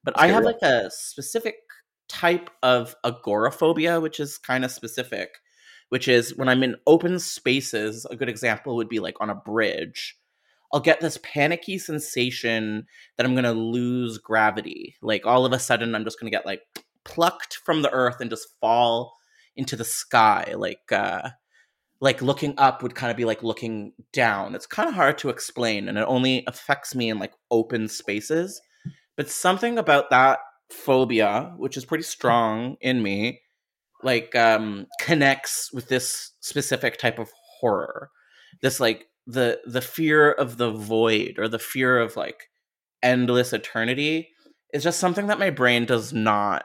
C: But
D: Let's
C: I have like a specific type of agoraphobia, which is kind of specific, which is when I'm in open spaces. A good example would be like on a bridge. I'll get this panicky sensation that I'm gonna lose gravity. Like all of a sudden, I'm just gonna get like plucked from the earth and just fall into the sky. Like uh, like looking up would kind of be like looking down. It's kind of hard to explain, and it only affects me in like open spaces. But something about that phobia, which is pretty strong in me, like um connects with this specific type of horror. This like the the fear of the void or the fear of like endless eternity is just something that my brain does not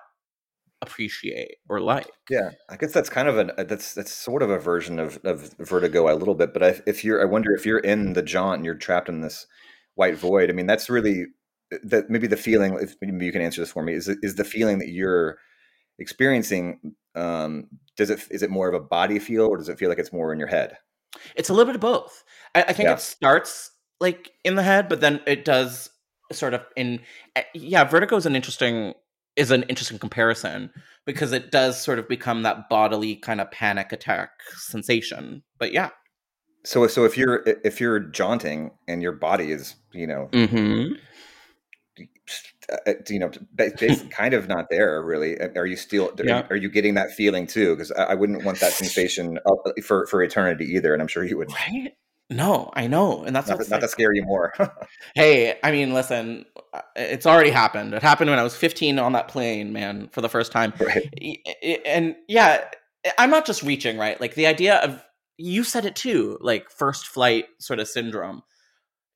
C: appreciate or like.
D: Yeah, I guess that's kind of an uh, that's that's sort of a version of, of vertigo a little bit. But I, if you're, I wonder if you're in the jaunt and you're trapped in this white void. I mean, that's really that maybe the feeling. If maybe you can answer this for me, is is the feeling that you're experiencing? Um, does it is it more of a body feel, or does it feel like it's more in your head?
C: It's a little bit of both. I, I think
D: Yeah.
C: it starts like in the head, but then it does sort of in. eh, Yeah, vertigo is an interesting is an interesting comparison because it does sort of become that bodily kind of panic attack sensation. But yeah,
D: So so if you're if you're jaunting and your body is you know
C: mm-hmm.
D: Uh, you know basically kind of not there really uh, are you still are,
C: Yeah.
D: you, are you getting that feeling too because I, wouldn't want that [LAUGHS] sensation for for eternity either and i'm sure you would
C: right. No, I know, and that's
D: not, to, not to
C: like-
D: scare you more [LAUGHS]
C: Hey, I mean, listen, uh, it's already happened. It happened when I was 15 on that plane, man, for the first time.
D: right
C: And yeah, I'm not just reaching, right? Like the idea of, you said it too, like first flight sort of syndrome.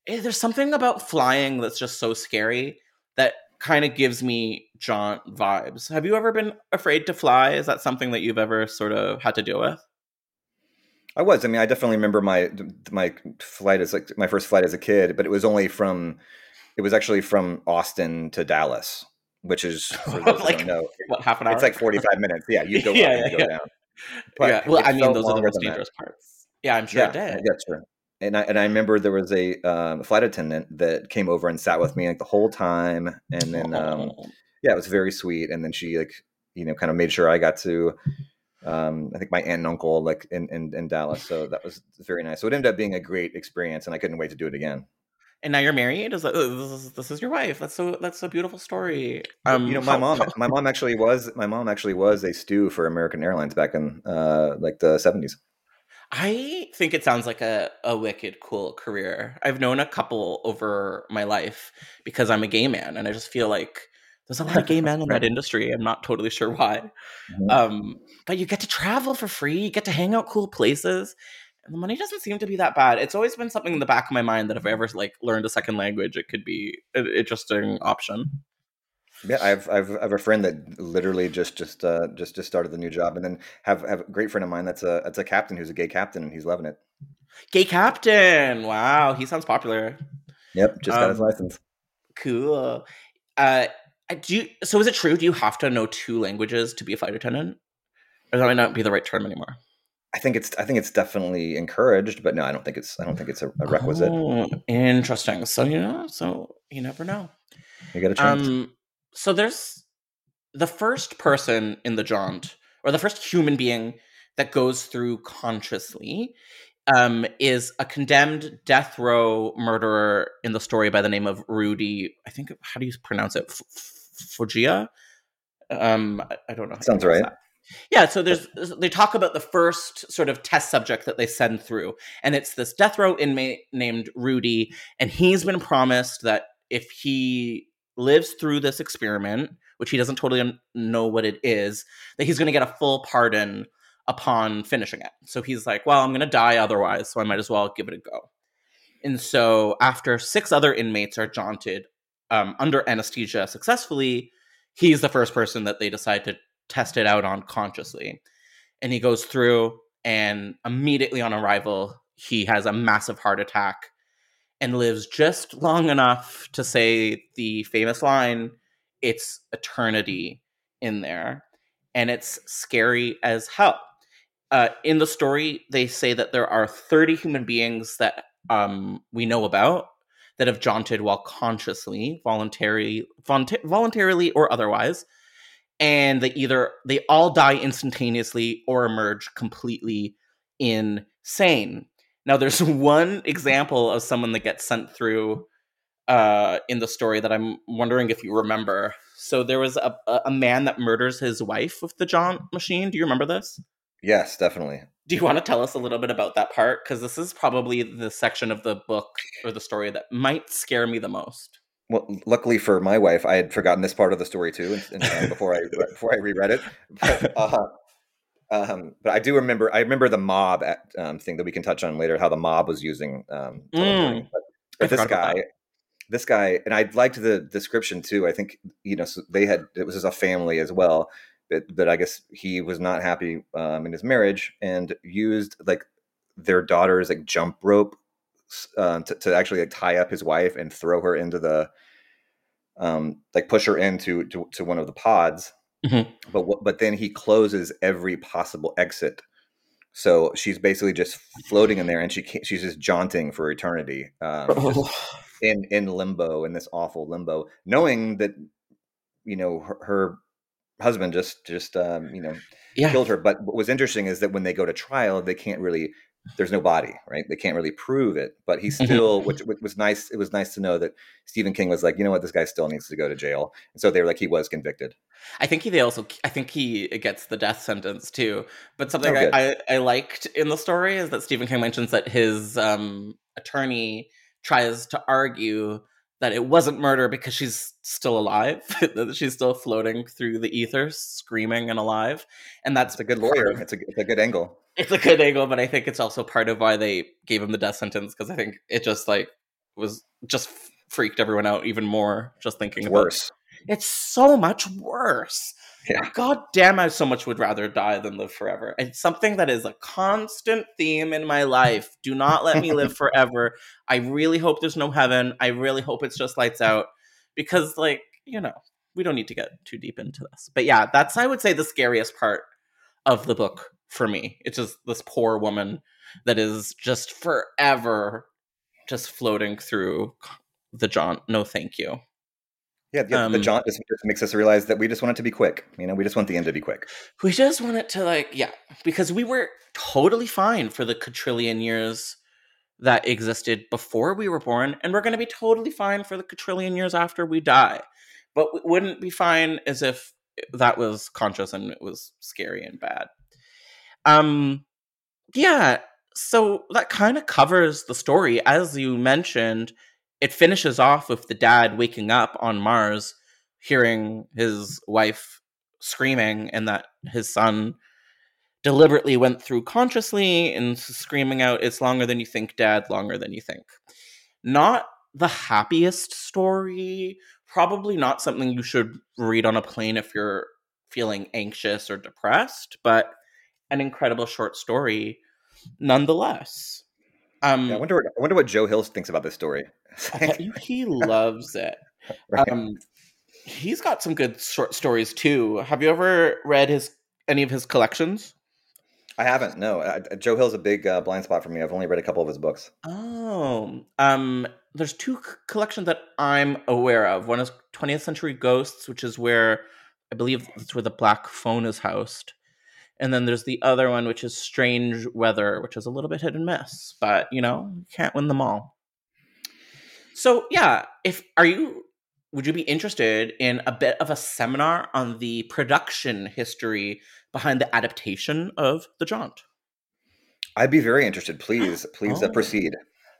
C: Eh, There's something about flying that's just so scary that kind of gives me jaunt vibes. Have you ever been afraid to fly? Is that something that you've ever sort of had to deal with?
D: i was i mean i definitely remember my my flight as like my first flight as a kid but it was only from it was actually from austin to dallas which is [LAUGHS]
C: Like,
D: know
C: What, half an hour?
D: it's like 45 minutes yeah you go [LAUGHS]
C: Yeah,
D: up and
C: yeah,
D: you go
C: yeah.
D: down But
C: yeah. Well, I mean, those are the most dangerous parts. Yeah, I'm sure
D: yeah,
C: it did.
D: yeah, sure. And I and I remember there was a um, flight attendant that came over and sat with me like the whole time, and then um,
C: Oh.
D: yeah, it was very sweet. And then she like you know kind of made sure I got to um, I think my aunt and uncle like in, in in Dallas, so that was very nice. So it ended up being a great experience, and I couldn't wait to do it again.
C: And now you're married. Is that uh, this is, this is your wife? That's so that's a beautiful story. Um,
D: you know, my mom my mom actually was my mom actually was a stew for American Airlines back in uh, like the seventies.
C: I think it sounds like a, a wicked cool career. I've known a couple over my life because I'm a gay man, and I just feel like there's a lot of gay [LAUGHS] men in that industry. I'm not totally sure why.
D: Mhm.
C: Um, but you get to travel for free, you get to hang out cool places, and the money doesn't seem to be that bad. It's always been something in the back of my mind that if I ever like learned a second language, it could be an interesting option.
D: Yeah, I've I've I have a friend that literally just just uh, just just started the new job, and then have have a great friend of mine that's a that's a captain who's a gay captain, and he's loving it.
C: Gay captain. Wow, he sounds popular.
D: Yep, just got his
C: Um,
D: license.
C: Cool. Uh, do you, so is it true? Do you have to know two languages to be a flight attendant? Or that might not be the right term anymore.
D: I think it's I think it's definitely encouraged, but no, I don't think it's I don't think it's a, a requisite.
C: Oh, interesting. So you know, so you never know.
D: You got a chance.
C: Um, so there's the first person in the jaunt, or the first human being that goes through consciously, um, is a condemned death row murderer in the story by the name of Rudy. I think how do you pronounce it? F- F- Foggia. Um, I, I don't know.
D: Sounds right.
C: that. Yeah, so there's they talk about the first sort of test subject that they send through, and it's this death row inmate named Rudy, and he's been promised that if he lives through this experiment, which he doesn't totally know what it is, that he's going to get a full pardon upon finishing it. So he's like, "Well, I'm going to die otherwise, so I might as well give it a go." And so after six other inmates are jaunted um, under anesthesia successfully, he's the first person that they decide to test it out on consciously. And he goes through, and immediately on arrival, he has a massive heart attack and lives just long enough to say the famous line, It's eternity in there. And it's scary as hell. Uh, in the story, they say that there are 30 human beings that um, we know about that have jaunted while consciously, voluntary, volunta- voluntarily or otherwise, and they either they all die instantaneously or emerge completely insane. Now, there's [LAUGHS] one example of someone that gets sent through uh, in the story that I'm wondering if you remember. So there was a, a man that murders his wife with the jaunt machine. Do you remember this?
D: Yes, definitely.
C: Do you want to tell us a little bit about that part? Because this is probably the section of the book or the story that might scare me the most.
D: Well, luckily for my wife, I had forgotten this part of the story too, and, and before I [LAUGHS] before I reread it. But, uh, um, but I do remember. I remember the mob at, um, thing that we can touch on later. How the mob was using um.
C: Mm.
D: but, but this guy, this guy, and I liked the description too. I think you know so they had it was just a family as well. But, but I guess he was not happy um, in his marriage and used like their daughter's like jump rope uh, to, to actually like tie up his wife and throw her into the um like push her into to, to one of the pods
C: Mhm.
D: but what but then he closes every possible exit so she's basically just floating in there and she can't, she's just jaunting for eternity um, [LAUGHS] just in in limbo in this awful limbo knowing that you know her, her husband just just um you know
C: yeah.
D: killed her. But what was interesting is that when they go to trial, they can't really. There's no body, right? They can't really prove it. But he
C: Mhm.
D: still, which, which was nice. It was nice to know that Stephen King was like, you know what, this guy still needs to go to jail. And so they were like, he was convicted.
C: I think he they also I think he gets the death sentence too. But something
D: Oh,
C: I. I, I liked in the story is that Stephen King mentions that his um, attorney tries to argue that it wasn't murder because she's still alive, [LAUGHS] that she's still floating through the ether, screaming and alive, and that's
D: It's a good lawyer.
C: of-
D: It's a, it's a good angle.
C: It's a good angle, but I think it's also part of why they gave him the death sentence because I think it just like was just freaked everyone out even more just thinking
D: It's
C: about
D: worse.
C: it's so much worse.
D: Yeah.
C: God damn, I so much would rather die than live forever. It's something that is a constant theme in my life. Do not let me live [LAUGHS] forever. I really hope there's no heaven. I really hope it's just lights out because, like, you know, we don't need to get too deep into this. But yeah, that's, I would say, the scariest part of the book for me. It's just this poor woman that is just forever just floating through the jaunt. No, thank you.
D: Yeah, yeah the
C: Um,
D: jaunt just, just makes us realize that we just want it to be quick. You know, we just want the end to be quick.
C: We just want it to like, yeah, because we were totally fine for the quadrillion years that existed before we were born, and we're going to be totally fine for the quadrillion years after we die. But we wouldn't be fine as if that was conscious and it was scary and bad. Um, yeah. So that kind of covers the story, as you mentioned. It finishes off with the dad waking up on Mars, hearing his wife screaming, and that his son deliberately went through consciously and screaming out, It's longer than you think, dad, longer than you think. Not the happiest story, probably not something you should read on a plane if you're feeling anxious or depressed, but an incredible short story nonetheless. Um,
D: Yeah, I wonder. What, I wonder what Joe Hill thinks about this story.
C: I he [LAUGHS] loves it. [LAUGHS]
D: Right?
C: Um, he's got some good short stories too. Have you ever read his any of his collections?
D: I haven't. No, uh, Joe Hill's is a big uh, blind spot for me. I've only read a couple of his books.
C: Oh, um, there's two c- collections that I'm aware of. One is 20th Century Ghosts, which is where I believe that's where the Black Phone is housed, and then there's the other one, which is Strange Weather, which is a little bit hit and miss, but you know, you can't win them all. So yeah, if are you would you be interested in a bit of a seminar on the production history behind the adaptation of The Jaunt?
D: I'd be very interested. Please, [GASPS] please uh,
C: Oh.
D: proceed.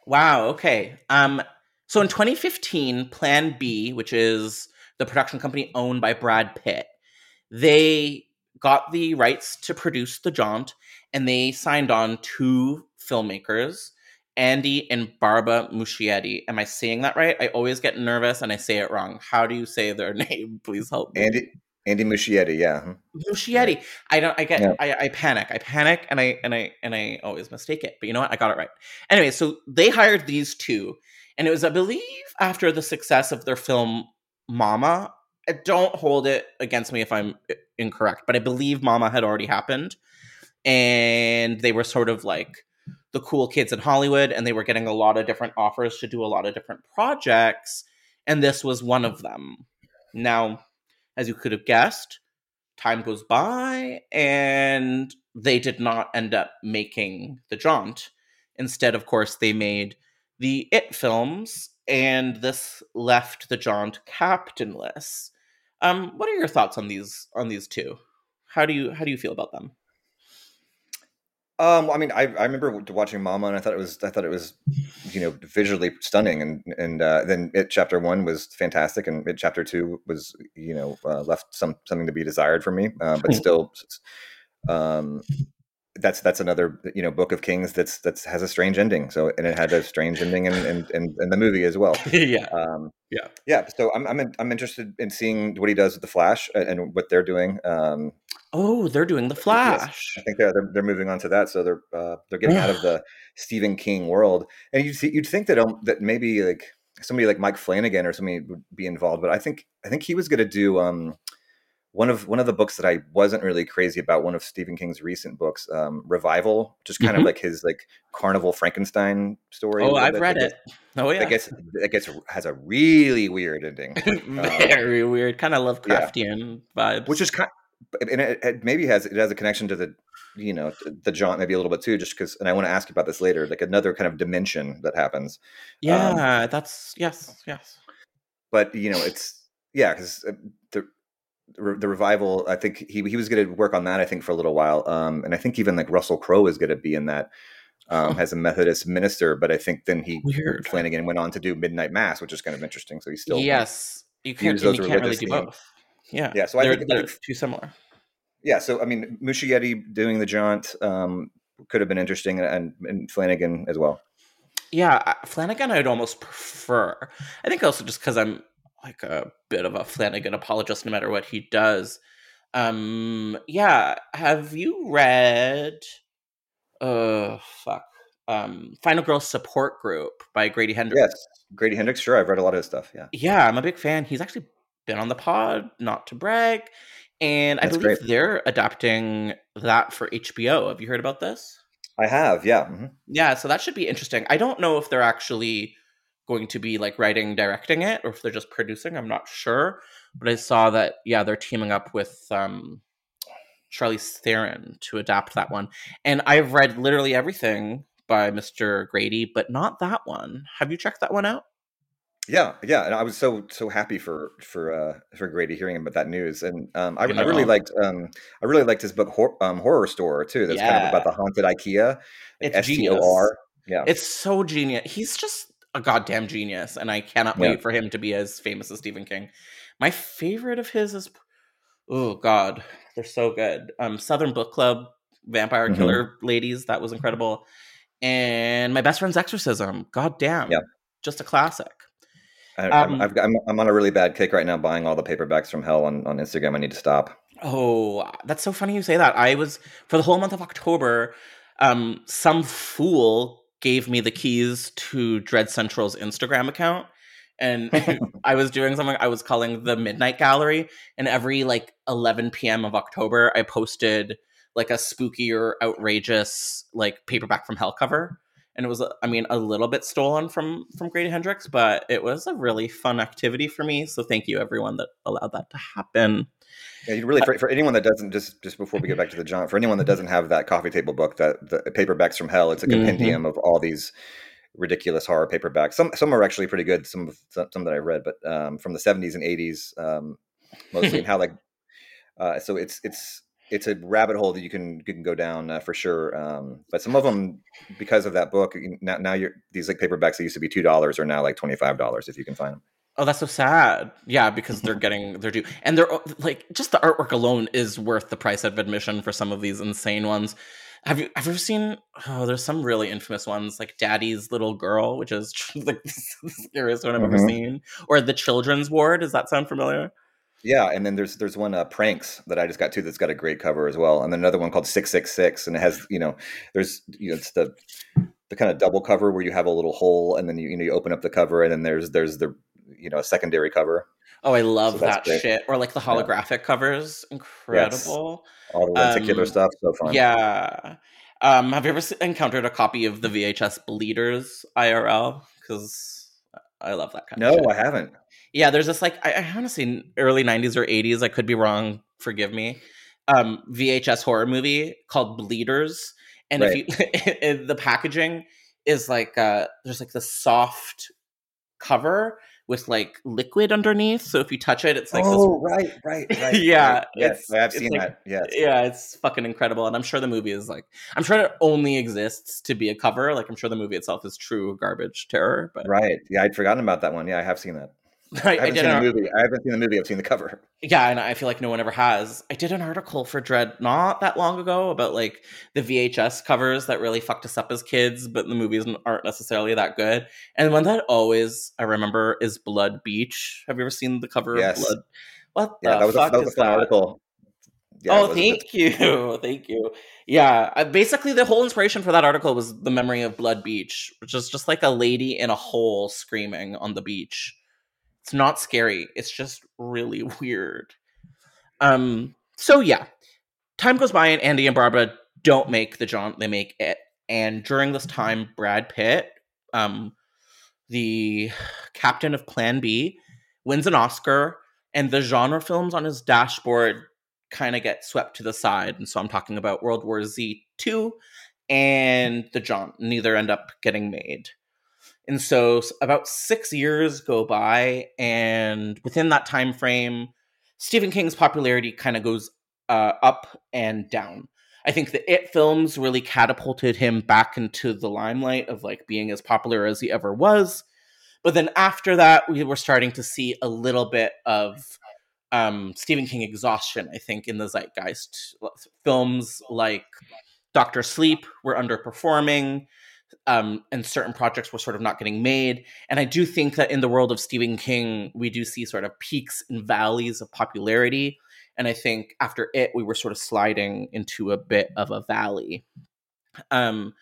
C: Wow. Okay. Um. So in 2015, Plan B, which is the production company owned by Brad Pitt, they got the rights to produce The Jaunt, and they signed on two filmmakers, Andy and Barba Muschietti. Am I saying that right? I always get nervous and I say it wrong. How do you say their [LAUGHS] name? Please help me.
D: Andy Andy Muschietti, yeah. mhm.
C: Muschietti. I don't. I get.
D: Yeah.
C: I, I panic. I panic, and I and I and I always mistake it. But you know what? I got it right. Anyway, so they hired these two, and it was, I believe, after the success of their film Mama. Uh, Don't hold it against me if I'm incorrect, but I believe Mama had already happened, and they were sort of like the cool kids in Hollywood, and they were getting a lot of different offers to do a lot of different projects, and this was one of them. Now, as you could have guessed, time goes by and they did not end up making the jaunt instead of course they made the it films and this left the jaunt captainless um what are your thoughts on these on these two? How do you how do you feel about them?
D: Um, I mean, I, I remember watching Mama, and I thought it was I thought it was, you know, visually stunning, and and uh, then it chapter one was fantastic, and it chapter two was you know uh, left some something to be desired for me, uh, but still, um, that's that's another you know book of Kings that's that's has a strange ending. So and it had a strange ending in in, in, in the movie as well. [LAUGHS]
C: yeah
D: Um,
C: Yeah.
D: yeah. So I'm I'm I'm interested in seeing what he does with the Flash and, and what they're doing. Um,
C: oh they're doing the flash
D: I think they're, they're they're moving on to that, so they're uh, they're getting out of the [SIGHS] Stephen King world. And you'd see, you'd think that um, that maybe like somebody like Mike Flanagan or somebody would be involved, but I think I think he was going to do um, one of one of the books that I wasn't really crazy about. One of Stephen King's recent books, um, Revival, just kind
C: Mhm.
D: of like his like Carnival Frankenstein story.
C: oh i've read
D: gets-
C: it oh yeah
D: That gets that gets has a really weird ending. [LAUGHS]
C: very weird kind of lovecraftian vibes
D: which is kind and it, it maybe has it has a connection to the you know the jaunt maybe a little bit too just because and i want to ask you about this later like another kind of dimension that happens
C: yeah that's yes yes
D: but you know it's yeah because the the revival i think he he was going to work on that i think for a little while um and i think even like russell crowe is going to be in that um
C: Huh.
D: as a methodist minister but i think then he
C: Weird.
D: flanagan went on to do midnight mass which is kind of interesting so he's still
C: yes you can't, you can't really do
D: themes.
C: both yeah
D: Yeah, so I
C: they're,
D: think- I
C: they're too similar
D: yeah so i mean muschietti doing the jaunt um could have been interesting and, and flanagan as well
C: yeah flanagan i'd almost prefer i think also just because i'm like a bit of a flanagan apologist no matter what he does um yeah have you read uh fuck um final girl support group by grady hendrix
D: Yes, Grady Hendrix. Sure, I've read a lot of his stuff. Yeah,
C: yeah, I'm a big fan. He's actually been on the pod, not to brag. And I
D: That's
C: believe
D: great.
C: they're adapting that for HBO. Have you heard about this?
D: I have. Yeah, mhm.
C: Yeah, so that should be interesting. I don't know if they're actually going to be like writing, directing it, or if they're just producing. I'm not sure. But I saw that, yeah, they're teaming up with um, Charlize Theron to adapt that one. And I've read literally everything by Mr. Grady, but not that one. Have you checked that one out?
D: yeah, yeah. And I was so so happy for for uh, for Grady hearing about that news, and um, I,
C: I
D: really liked um, I really liked his book Hor- um, Horrorstör too. That's kind of about the haunted IKEA.
C: It's
D: S T
C: genius.
D: Yeah,
C: It's so genius. He's just a goddamn genius, and I cannot
D: Yeah.
C: wait for him to be as famous as Stephen King. My favorite of his is, oh god, they're so good. Um, Southern Book Club, Vampire
D: Mhm.
C: Killer Ladies, that was incredible, and My Best Friend's Exorcism. God damn,
D: Yeah.
C: just a classic.
D: I,
C: um,
D: I'm, I've, I'm I'm on a really bad kick right now, buying all the paperbacks from Hell on on Instagram. I need to stop.
C: Oh, that's so funny you say that. I was for the whole month of October. Um, some fool gave me the keys to Dread Central's Instagram account, and [LAUGHS] [LAUGHS] I was doing something I was calling the Midnight Gallery. And every like 11 p.m. of October, I posted like a spooky or outrageous like paperback from hell cover and it was i mean a little bit stolen from from grady hendrix but it was a really fun activity for me so thank you everyone that allowed that to happen
D: yeah, you really for, for anyone that doesn't just just before we get back to the Jaunt, for anyone that doesn't have that coffee table book, that the paperbacks from hell, it's a
C: Mm-hmm.
D: compendium of all these ridiculous horror paperbacks. Some some are actually pretty good. Some of some, some that I've read, but um, from the seventies and eighties, um, mostly, and how like [LAUGHS] uh, so it's it's it's a rabbit hole that you can you can go down uh, for sure. Um, but some of them, because of that book, now now you're these like paperbacks that used to be two dollars are now like twenty five dollars if you can find them.
C: Oh, that's so sad. Yeah, because they're [LAUGHS] getting their due, and they're like just the artwork alone is worth the price of admission for some of these insane ones. Have you ever seen? Oh, there's some really infamous ones like Daddy's Little Girl, which is [LAUGHS] like the scariest one I've ever
D: Mhm.
C: seen, or the Children's Ward. Does that sound familiar?
D: Yeah, and then there's there's one uh, pranks that I just got too that's got a great cover as well, and then another one called six six six, and it has you know there's you know it's the the kind of double cover where you have a little hole, and then you you know you open up the cover, and then there's there's the you know a secondary cover,
C: Oh, I love
D: So
C: that
D: great.
C: shit. Or like the holographic covers, incredible.
D: all the lenticular
C: Um,
D: stuff, so fun.
C: Yeah. Um, have you ever encountered a copy of the VHS Bleeders IRL? Because I love that kind of
D: no. I haven't.
C: Yeah, there's this like I, I say early '90s or '80s. I could be wrong. Forgive me. Um, VHS horror movie called Bleeders, and
D: Right.
C: if you [LAUGHS] the packaging is like uh, there's like the soft cover with like liquid underneath. So if you touch it, it's like
D: oh, right, right, [LAUGHS] right.
C: Yeah,
D: right. yes,
C: it's-
D: I have
C: it's
D: seen
C: like-
D: that.
C: Yeah. Yeah, it's fucking incredible, and I'm sure the movie is like I'm sure it only exists to be a cover. Like I'm sure the movie itself is true garbage terror, but
D: right. Yeah, I'd forgotten about that one. Yeah, I have seen that. [LAUGHS]
C: I,
D: I
C: I
D: haven't
C: did
D: seen the movie. I haven't seen the movie. I've seen the cover.
C: yeah, and I feel like no one ever has. I did an article for Dread not that long ago about like the VHS covers that really fucked us up as kids, but the movies aren't necessarily that good. And one that always I remember is Blood Beach. Have you ever seen the cover
D: Yes.
C: of Blood? What
D: Yeah,
C: the
D: that was a, that was
C: is
D: a fun
C: that?
D: article. Yeah,
C: oh, thank you, [LAUGHS] thank you. Yeah, uh, basically the whole inspiration for that article was the memory of Blood Beach, which is just like a lady in a hole screaming on the beach. It's not scary. It's just really [LAUGHS] weird. Um. So yeah, time goes by and Andy and Barbara don't make the jaunt. They make it, and during this time, Brad Pitt, um, the captain of Plan B, wins an Oscar, and the genre films on his dashboard kind of get swept to the side. And so I'm talking about World War Z 2 and The Jaunt. Neither end up getting made. And so about six years go by, and within that time frame, Stephen King's popularity kind of goes uh, up and down. I think the It films really catapulted him back into the limelight of like being as popular as he ever was. But then after that, we were starting to see a little bit of um, Stephen King exhaustion, I think, in the zeitgeist. Films like Doctor Sleep were underperforming, um, and certain projects were sort of not getting made. And I do think that in the world of Stephen King, we do see sort of peaks and valleys of popularity. And I think after it, we were sort of sliding into a bit of a valley. Um,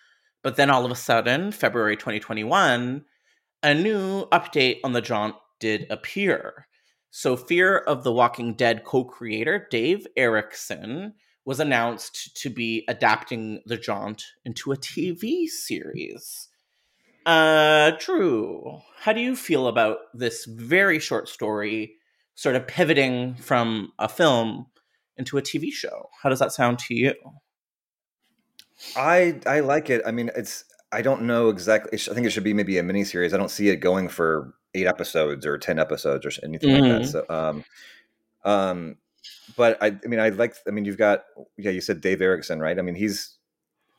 C: but then all of a sudden, February 2021, a new update on the jaunt did appear. So, Fear of the Walking Dead co creator Dave Erickson was announced to be adapting the jaunt into a TV series. Uh, Drew, how do you feel about this very short story sort of pivoting from a film into a TV show? How does that sound to you?
D: I I like it. I mean, it's I don't know exactly. I think it should be maybe a mini series. I don't see it going for eight episodes or ten episodes or anything like
C: Mhm.
D: that. So, um, um, but I, I mean, I like. I mean, you've got yeah. You said Dave Erickson, right? I mean, he's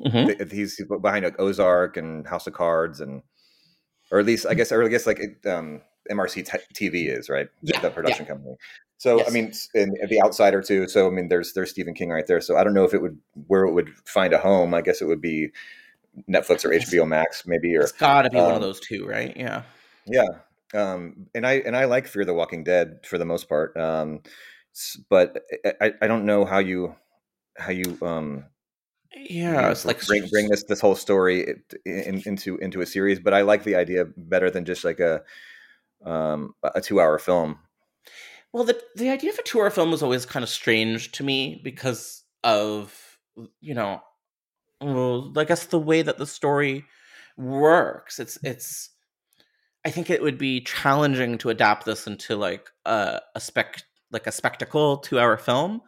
C: Mhm.
D: th- he's behind like Ozark and House of Cards and, or at least I guess, or I guess like it, um, MRC t- TV is right,
C: Yeah,
D: the production company. So
C: Yes.
D: I mean, and The Outsider too. So I mean, there's there's Stephen King right there. So I don't know if it would where it would find a home. I guess it would be Netflix or HBO Max maybe or
C: It's got to be one of
D: um,
C: those two, right? Yeah.
D: yeah. Um, and I and I like Fear the Walking Dead for the most part. Um, but I, I- I don't know how you how you um
C: Yeah,
D: know,
C: it's like
D: bring bring this this whole story in, into into a series. But I like the idea better than just like a um a two hour film.
C: Well, the the idea of a two-hour film was always kind of strange to me because of you know, well, I guess the way that the story works. It's it's I think it would be challenging to adapt this into like a, a spec like a spectacle two hour film.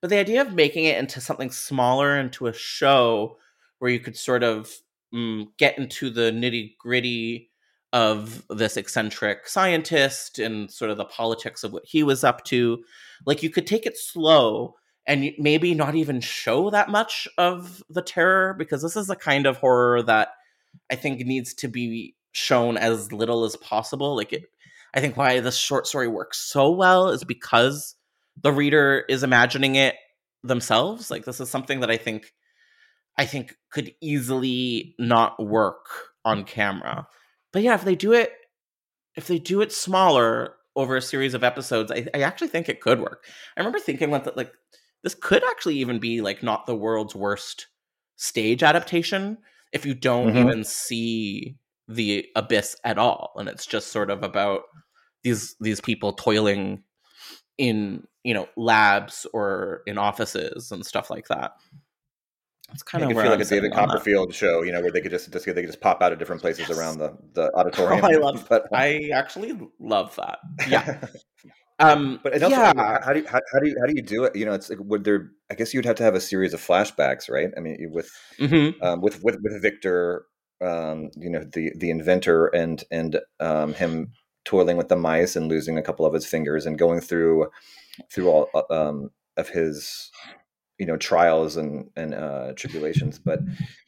C: But the idea of making it into something smaller, into a show where you could sort of mm, get into the nitty gritty of this eccentric scientist and sort of the politics of what he was up to. Like you could take it slow and maybe not even show that much of the terror because this is a kind of horror that I think needs to be shown as little as possible. Like it, I think why this short story works so well is because the reader is imagining it themselves. Like this is something that I think I think could easily not work on camera. But yeah, if they do it if they do it smaller over a series of episodes, I, I actually think it could work. I remember thinking that like this could actually even be like not the world's worst stage adaptation if you don't mm-hmm. even see the abyss at all and it's just sort of about these these people toiling in you know labs or in offices and stuff like that
D: it's kind of feel I'm like a David Copperfield show, you know, where they could just, just they could just pop out of different places yes. around the the [LAUGHS] auditorium.
C: Oh, I love. [LAUGHS] but I actually love that. Yeah. [LAUGHS] um,
D: but also, yeah. how do you how, how, do you how do you do it? You know, it's like would there? I guess you'd have to have a series of flashbacks, right? I mean, with mm-hmm. um, with with with Victor um, you know the the inventor and and um, him toiling with the mice and losing a couple of his fingers and going through through all uh, um, of his you know trials and and uh, tribulations. But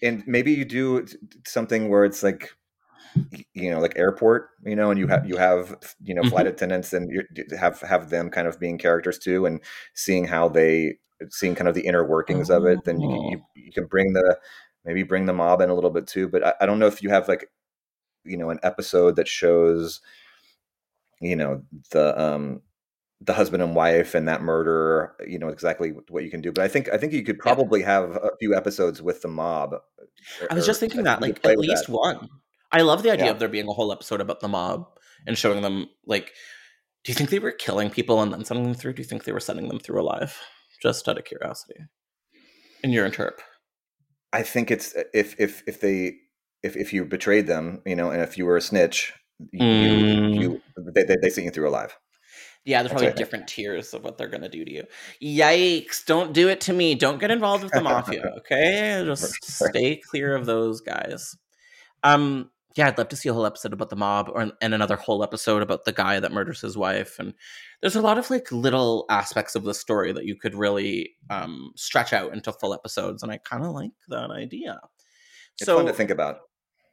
D: and maybe you do something where it's like you know like airport you know and you have you have you know flight mm-hmm. attendants and you have have them kind of being characters too and seeing how they seeing kind of the inner workings of it then you, you, you can bring the maybe bring the mob in a little bit too. But I, I don't know if you have like, you know, an episode that shows, you know, the um the husband and wife and that murder you know exactly what you can do but i think i think you could probably have a few episodes with the mob
C: i was just thinking that like at least that. one. I love the idea yeah. of there being a whole episode about the mob and showing them like do you think they were killing people and then sending them through? Do you think they were sending them through alive? Just out of curiosity. In your interp.
D: I think it's uh, if if if they if if you betrayed them, you know, and if you were a snitch, mm. you they, they, they sent you through alive.
C: Yeah, there's probably different tiers of what they're gonna do to you. Yikes! Don't do it to me. Don't get involved with the mafia. [LAUGHS] Okay, just stay clear of those guys. Um, yeah, I'd love to see a whole episode about the mob, or and another whole episode about the guy that murders his wife. And there's a lot of like little aspects of the story that you could really um, stretch out into full episodes, and I kind of like that idea.
D: It's so, fun to think about.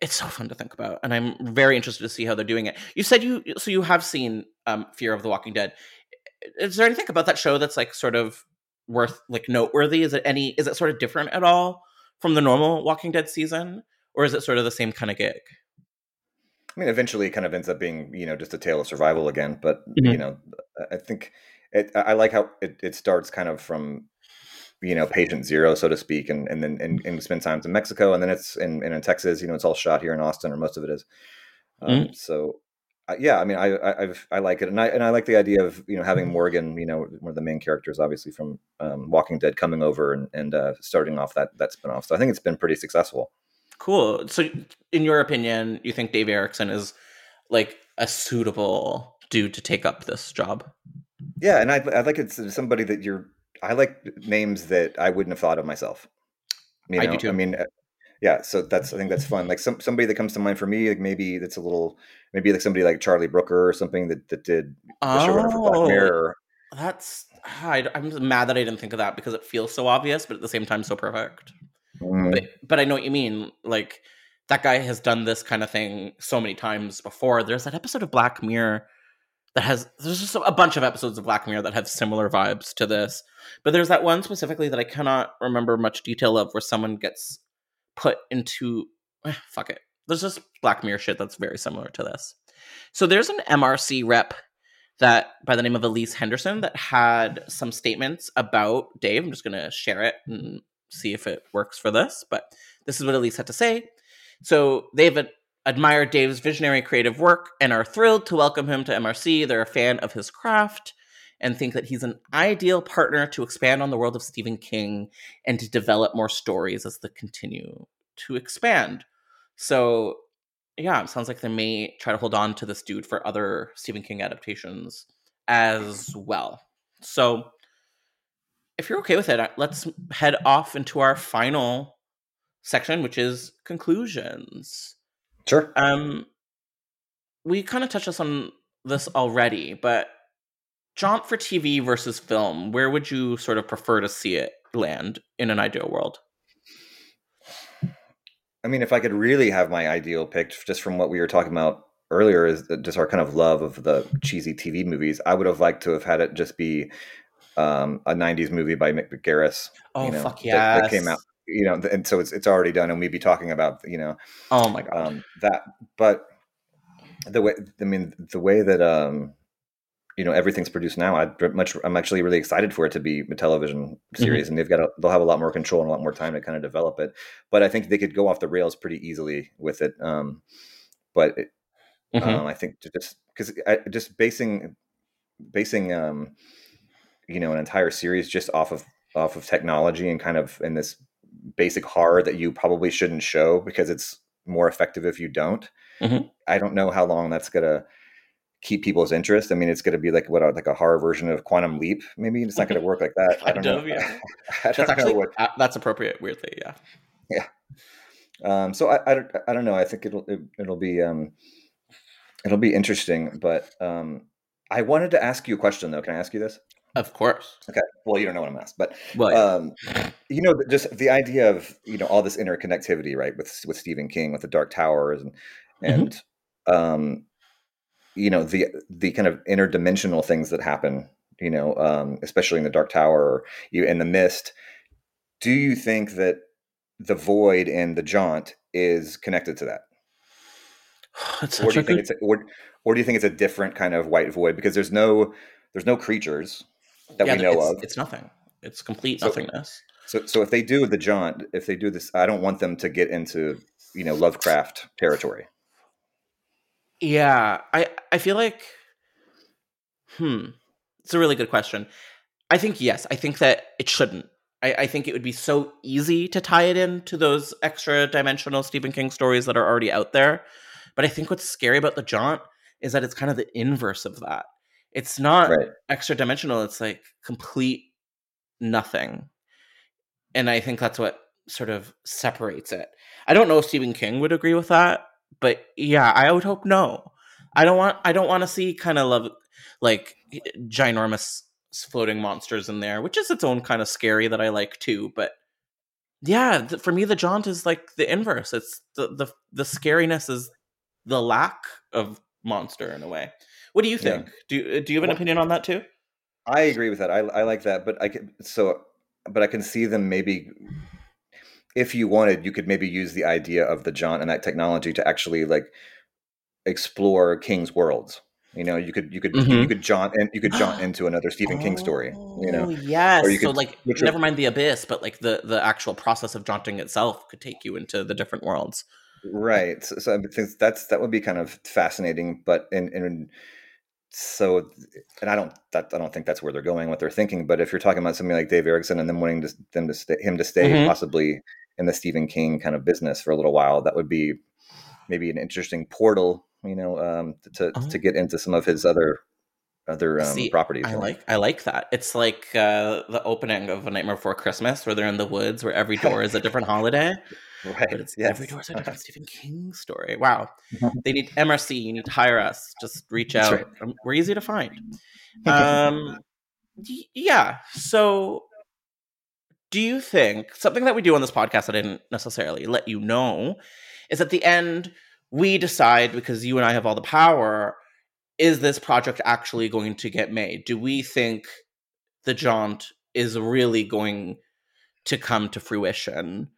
C: It's so fun to think about, and I'm very interested to see how they're doing it. You said you so you have seen um, Fear of the Walking Dead. Is there anything about that show that's like sort of worth like noteworthy? Is it any? Is it sort of different at all from the normal Walking Dead season, or is it sort of the same kind of gig?
D: I mean, eventually, it kind of ends up being you know just a tale of survival again. But mm-hmm. you know, I think it, I like how it, it starts kind of from you know patient zero, so to speak, and and then and, and spend times in Mexico, and then it's in, in Texas. You know, it's all shot here in Austin, or most of it is. Um, mm-hmm. So uh, yeah, I mean, I, I I've, i like it, and I and I like the idea of you know having Morgan, you know, one of the main characters, obviously from um, Walking Dead, coming over and and uh, starting off that that spinoff. So I think it's been pretty successful.
C: Cool. So, in your opinion, you think Dave Erickson is like a suitable dude to take up this job?
D: Yeah, and I I like it's somebody that you're. I like names that I wouldn't have thought of myself.
C: You know? I do too.
D: I mean, uh, yeah. So that's I think that's fun. Like some somebody that comes to mind for me, like maybe that's a little maybe like somebody like Charlie Brooker or something that that did the oh, showrunner for Black Mirror.
C: That's I, I'm mad that I didn't think of that because it feels so obvious, but at the same time so perfect. Mm. But but I know what you mean. Like that guy has done this kind of thing so many times before. There's that episode of Black Mirror that has there's just a bunch of episodes of Black Mirror that have similar vibes to this. But there's that one specifically that I cannot remember much detail of where someone gets put into eh, fuck it. There's just Black Mirror shit that's very similar to this. So there's an MRC rep that by the name of Elise Henderson that had some statements about Dave. I'm just gonna share it and see if it works for this, but this is what Elise had to say. So they've admired Dave's visionary creative work and are thrilled to welcome him to MRC. They're a fan of his craft and think that he's an ideal partner to expand on the world of Stephen King and to develop more stories as they continue to expand. So, yeah, it sounds like they may try to hold on to this dude for other Stephen King adaptations as well. So, if you're okay with it, let's head off into our final section, which is conclusions.
D: Sure.
C: Um, we kind of touched on this already, but jaunt for TV versus film, where would you sort of prefer to see it land in an ideal world?
D: I mean, if I could really have my ideal picked just from what we were talking about earlier, is just our kind of love of the cheesy TV movies, I would have liked to have had it just be um, a '90s movie by Mick Garris.
C: Oh you know, fuck yeah!
D: That, that, came out, you know, and so it's it's already done, and we'd be talking about you know,
C: oh my god,
D: um, that. But the way, I mean, the way that um, you know everything's produced now, I much I'm actually really excited for it to be a television mm-hmm. series, mm-hmm. and they've got a, they'll have a lot more control and a lot more time to kind of develop it. But I think they could go off the rails pretty easily with it. Um, but it, mm-hmm. um, I think to just because just basing basing um, you know an entire series just off of off of technology and kind of in this basic horror that you probably shouldn't show because it's more effective if you don't. Mm-hmm. I don't know how long that's gonna keep people's interest. I mean, it's going to be like what like a horror version of Quantum Leap. Maybe it's not going to work like that. I don't know. [LAUGHS] Yeah.
C: I don't that's actually what... that's appropriate. Weirdly, yeah.
D: Yeah. Um, so I, I, I don't know. I think it'll it, will it will be um, it'll be interesting. But um, I wanted to ask you a question though. Can I ask you this?
C: Of course.
D: Okay. Well, you don't know what I'm asked, but well, um, you know, just the idea of you know all this interconnectivity, right? With with Stephen King, with the Dark Towers, and mm-hmm. and mm-hmm. um, you know the the kind of interdimensional things that happen you know um, especially in the dark tower or you in the mist do you think that the void and the jaunt is connected to that [SIGHS] or do you think it's a, or, or do you think it's a different kind of white void because there's no there's no creatures that yeah, we know
C: it's,
D: of
C: it's nothing it's complete so, nothingness
D: so so if they do the jaunt if they do this i don't want them to get into you know lovecraft territory
C: yeah, I I feel like hmm. It's a really good question. I think yes. I think that it shouldn't. I, I think it would be so easy to tie it into those extra dimensional Stephen King stories that are already out there. But I think what's scary about the jaunt is that it's kind of the inverse of that. It's not right. extra dimensional, it's like complete nothing. And I think that's what sort of separates it. I don't know if Stephen King would agree with that but yeah, I would hope no. I don't want I don't want to see kind of love like ginormous floating monsters in there, which is its own kind of scary that I like too. But yeah, th- for me, the jaunt is like the inverse. It's the the the scariness is the lack of monster in a way. What do you think? Yeah. Do do you have an well, opinion on that too?
D: I agree with that. I I like that, but I can so but I can see them maybe if you wanted, you could maybe use the idea of the jaunt and that technology to actually like explore King's worlds. You know, you could you could mm-hmm. you could jaunt and you could jaunt into another Stephen oh, King story. You know, oh,
C: yes. You could, so like, never mind the abyss, but like the the actual process of jaunting itself could take you into the different worlds.
D: Right. So, so I think that's that would be kind of fascinating, but in in so and I don't that I don't think that's where they're going, what they're thinking. But if you're talking about something like Dave Erickson and them wanting to, them to stay, him to stay mm-hmm. possibly in the Stephen King kind of business for a little while. That would be maybe an interesting portal, you know, um, to oh. to get into some of his other other um, See, properties.
C: I like I like that. It's like uh, the opening of A Nightmare Before Christmas, where they're in the woods, where every [LAUGHS] door is a different holiday.
D: Right.
C: But it's yes. every door is a different Stephen [LAUGHS] King story. Wow. [LAUGHS] they need MRC. You need to hire us. Just reach out. Right. Um, we're easy to find. [LAUGHS] Um, yeah. So do you think something that we do on this podcast that I didn't necessarily let you know is at the end we decide because you and I have all the power is this project actually going to get made? Do we think the jaunt is really going to come to fruition?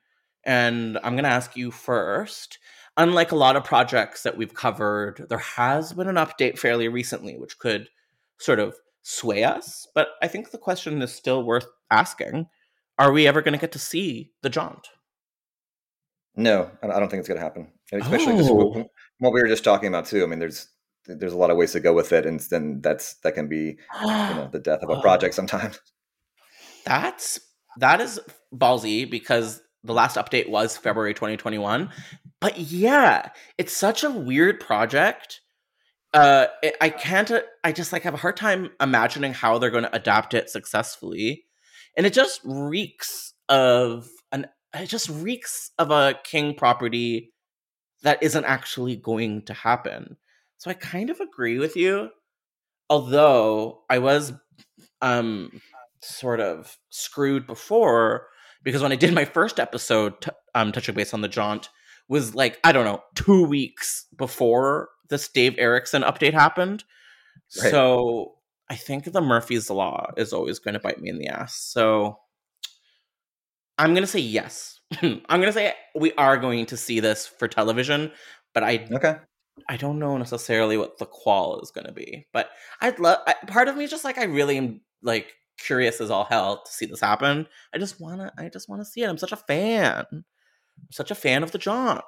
C: And I'm going to ask you first. Unlike a lot of projects that we've covered, there has been an update fairly recently, which could sort of sway us. But I think the question is still worth asking are we ever going to get to see the jaunt?
D: No, I don't think it's going to happen. Especially oh. what we were just talking about too. I mean, there's there's a lot of ways to go with it, and then that's that can be you know the death of a [GASPS] project sometimes.
C: That's that is ballsy because the last update was February 2021. But yeah, it's such a weird project. Uh, it, I can't. I just like have a hard time imagining how they're going to adapt it successfully, and it just reeks of an. It just reeks of a king property that isn't actually going to happen. So I kind of agree with you, although I was um sort of screwed before because when I did my first episode, t- um, touching base on the jaunt, was like I don't know two weeks before this Dave Erickson update happened. Right. So I think the Murphy's Law is always going to bite me in the ass. So I'm going to say yes. [LAUGHS] I'm going to say we are going to see this for television, but I
D: okay.
C: I don't know necessarily what the qual is going to be, but I'd love. Part of me just like I really am like curious as all hell to see this happen. I just wanna, I just wanna see it. I'm such a fan, I'm such a fan of the jaunt.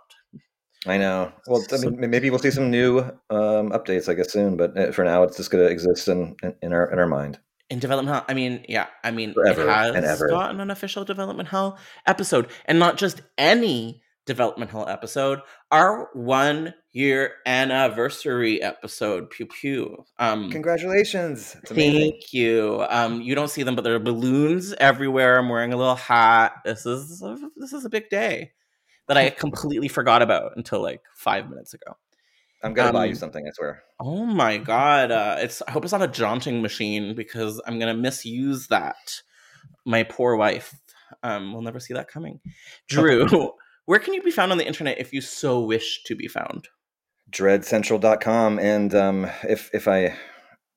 D: I know. Well, I mean, maybe we'll see some new um, updates, I guess, soon. But uh, for now, it's just going to exist in, in our in our mind.
C: In development hell, I mean, yeah, I mean,
D: Forever
C: it has gotten an official development hell episode, and not just any development hell episode, our one year anniversary episode. Pew pew. Um,
D: Congratulations!
C: Thank you. Um, you don't see them, but there are balloons everywhere. I'm wearing a little hat. This is this is a big day that I [LAUGHS] completely forgot about until like five minutes ago.
D: I'm gonna um, buy you um, something. I swear.
C: Oh my god! Uh, it's. I hope it's not a jaunting machine because I'm gonna misuse that. My poor wife. Um, we'll never see that coming. [LAUGHS] Drew, where can you be found on the internet if you so wish to be found?
D: Dreadcentral.com, and um, if if I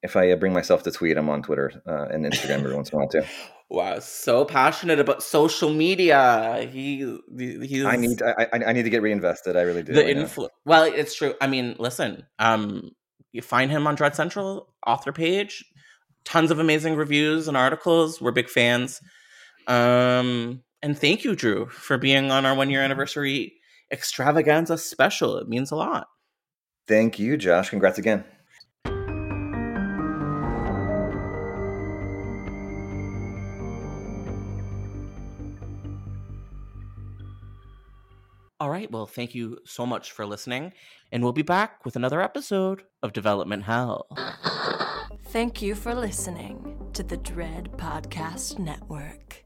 D: if I bring myself to tweet, I'm on Twitter uh, and Instagram every once in a while too. [LAUGHS]
C: Wow, so passionate about social media. He, he's.
D: I need. I, I need to get reinvested. I really do.
C: The influ- Well, it's true. I mean, listen. Um, you find him on Dread Central author page. Tons of amazing reviews and articles. We're big fans. Um, and thank you, Drew, for being on our one year mm-hmm. anniversary extravaganza special. It means a lot.
D: Thank you, Josh. Congrats again.
C: All right. Well, thank you so much for listening. And we'll be back with another episode of Development Hell.
A: Thank you for listening to the Dread Podcast Network.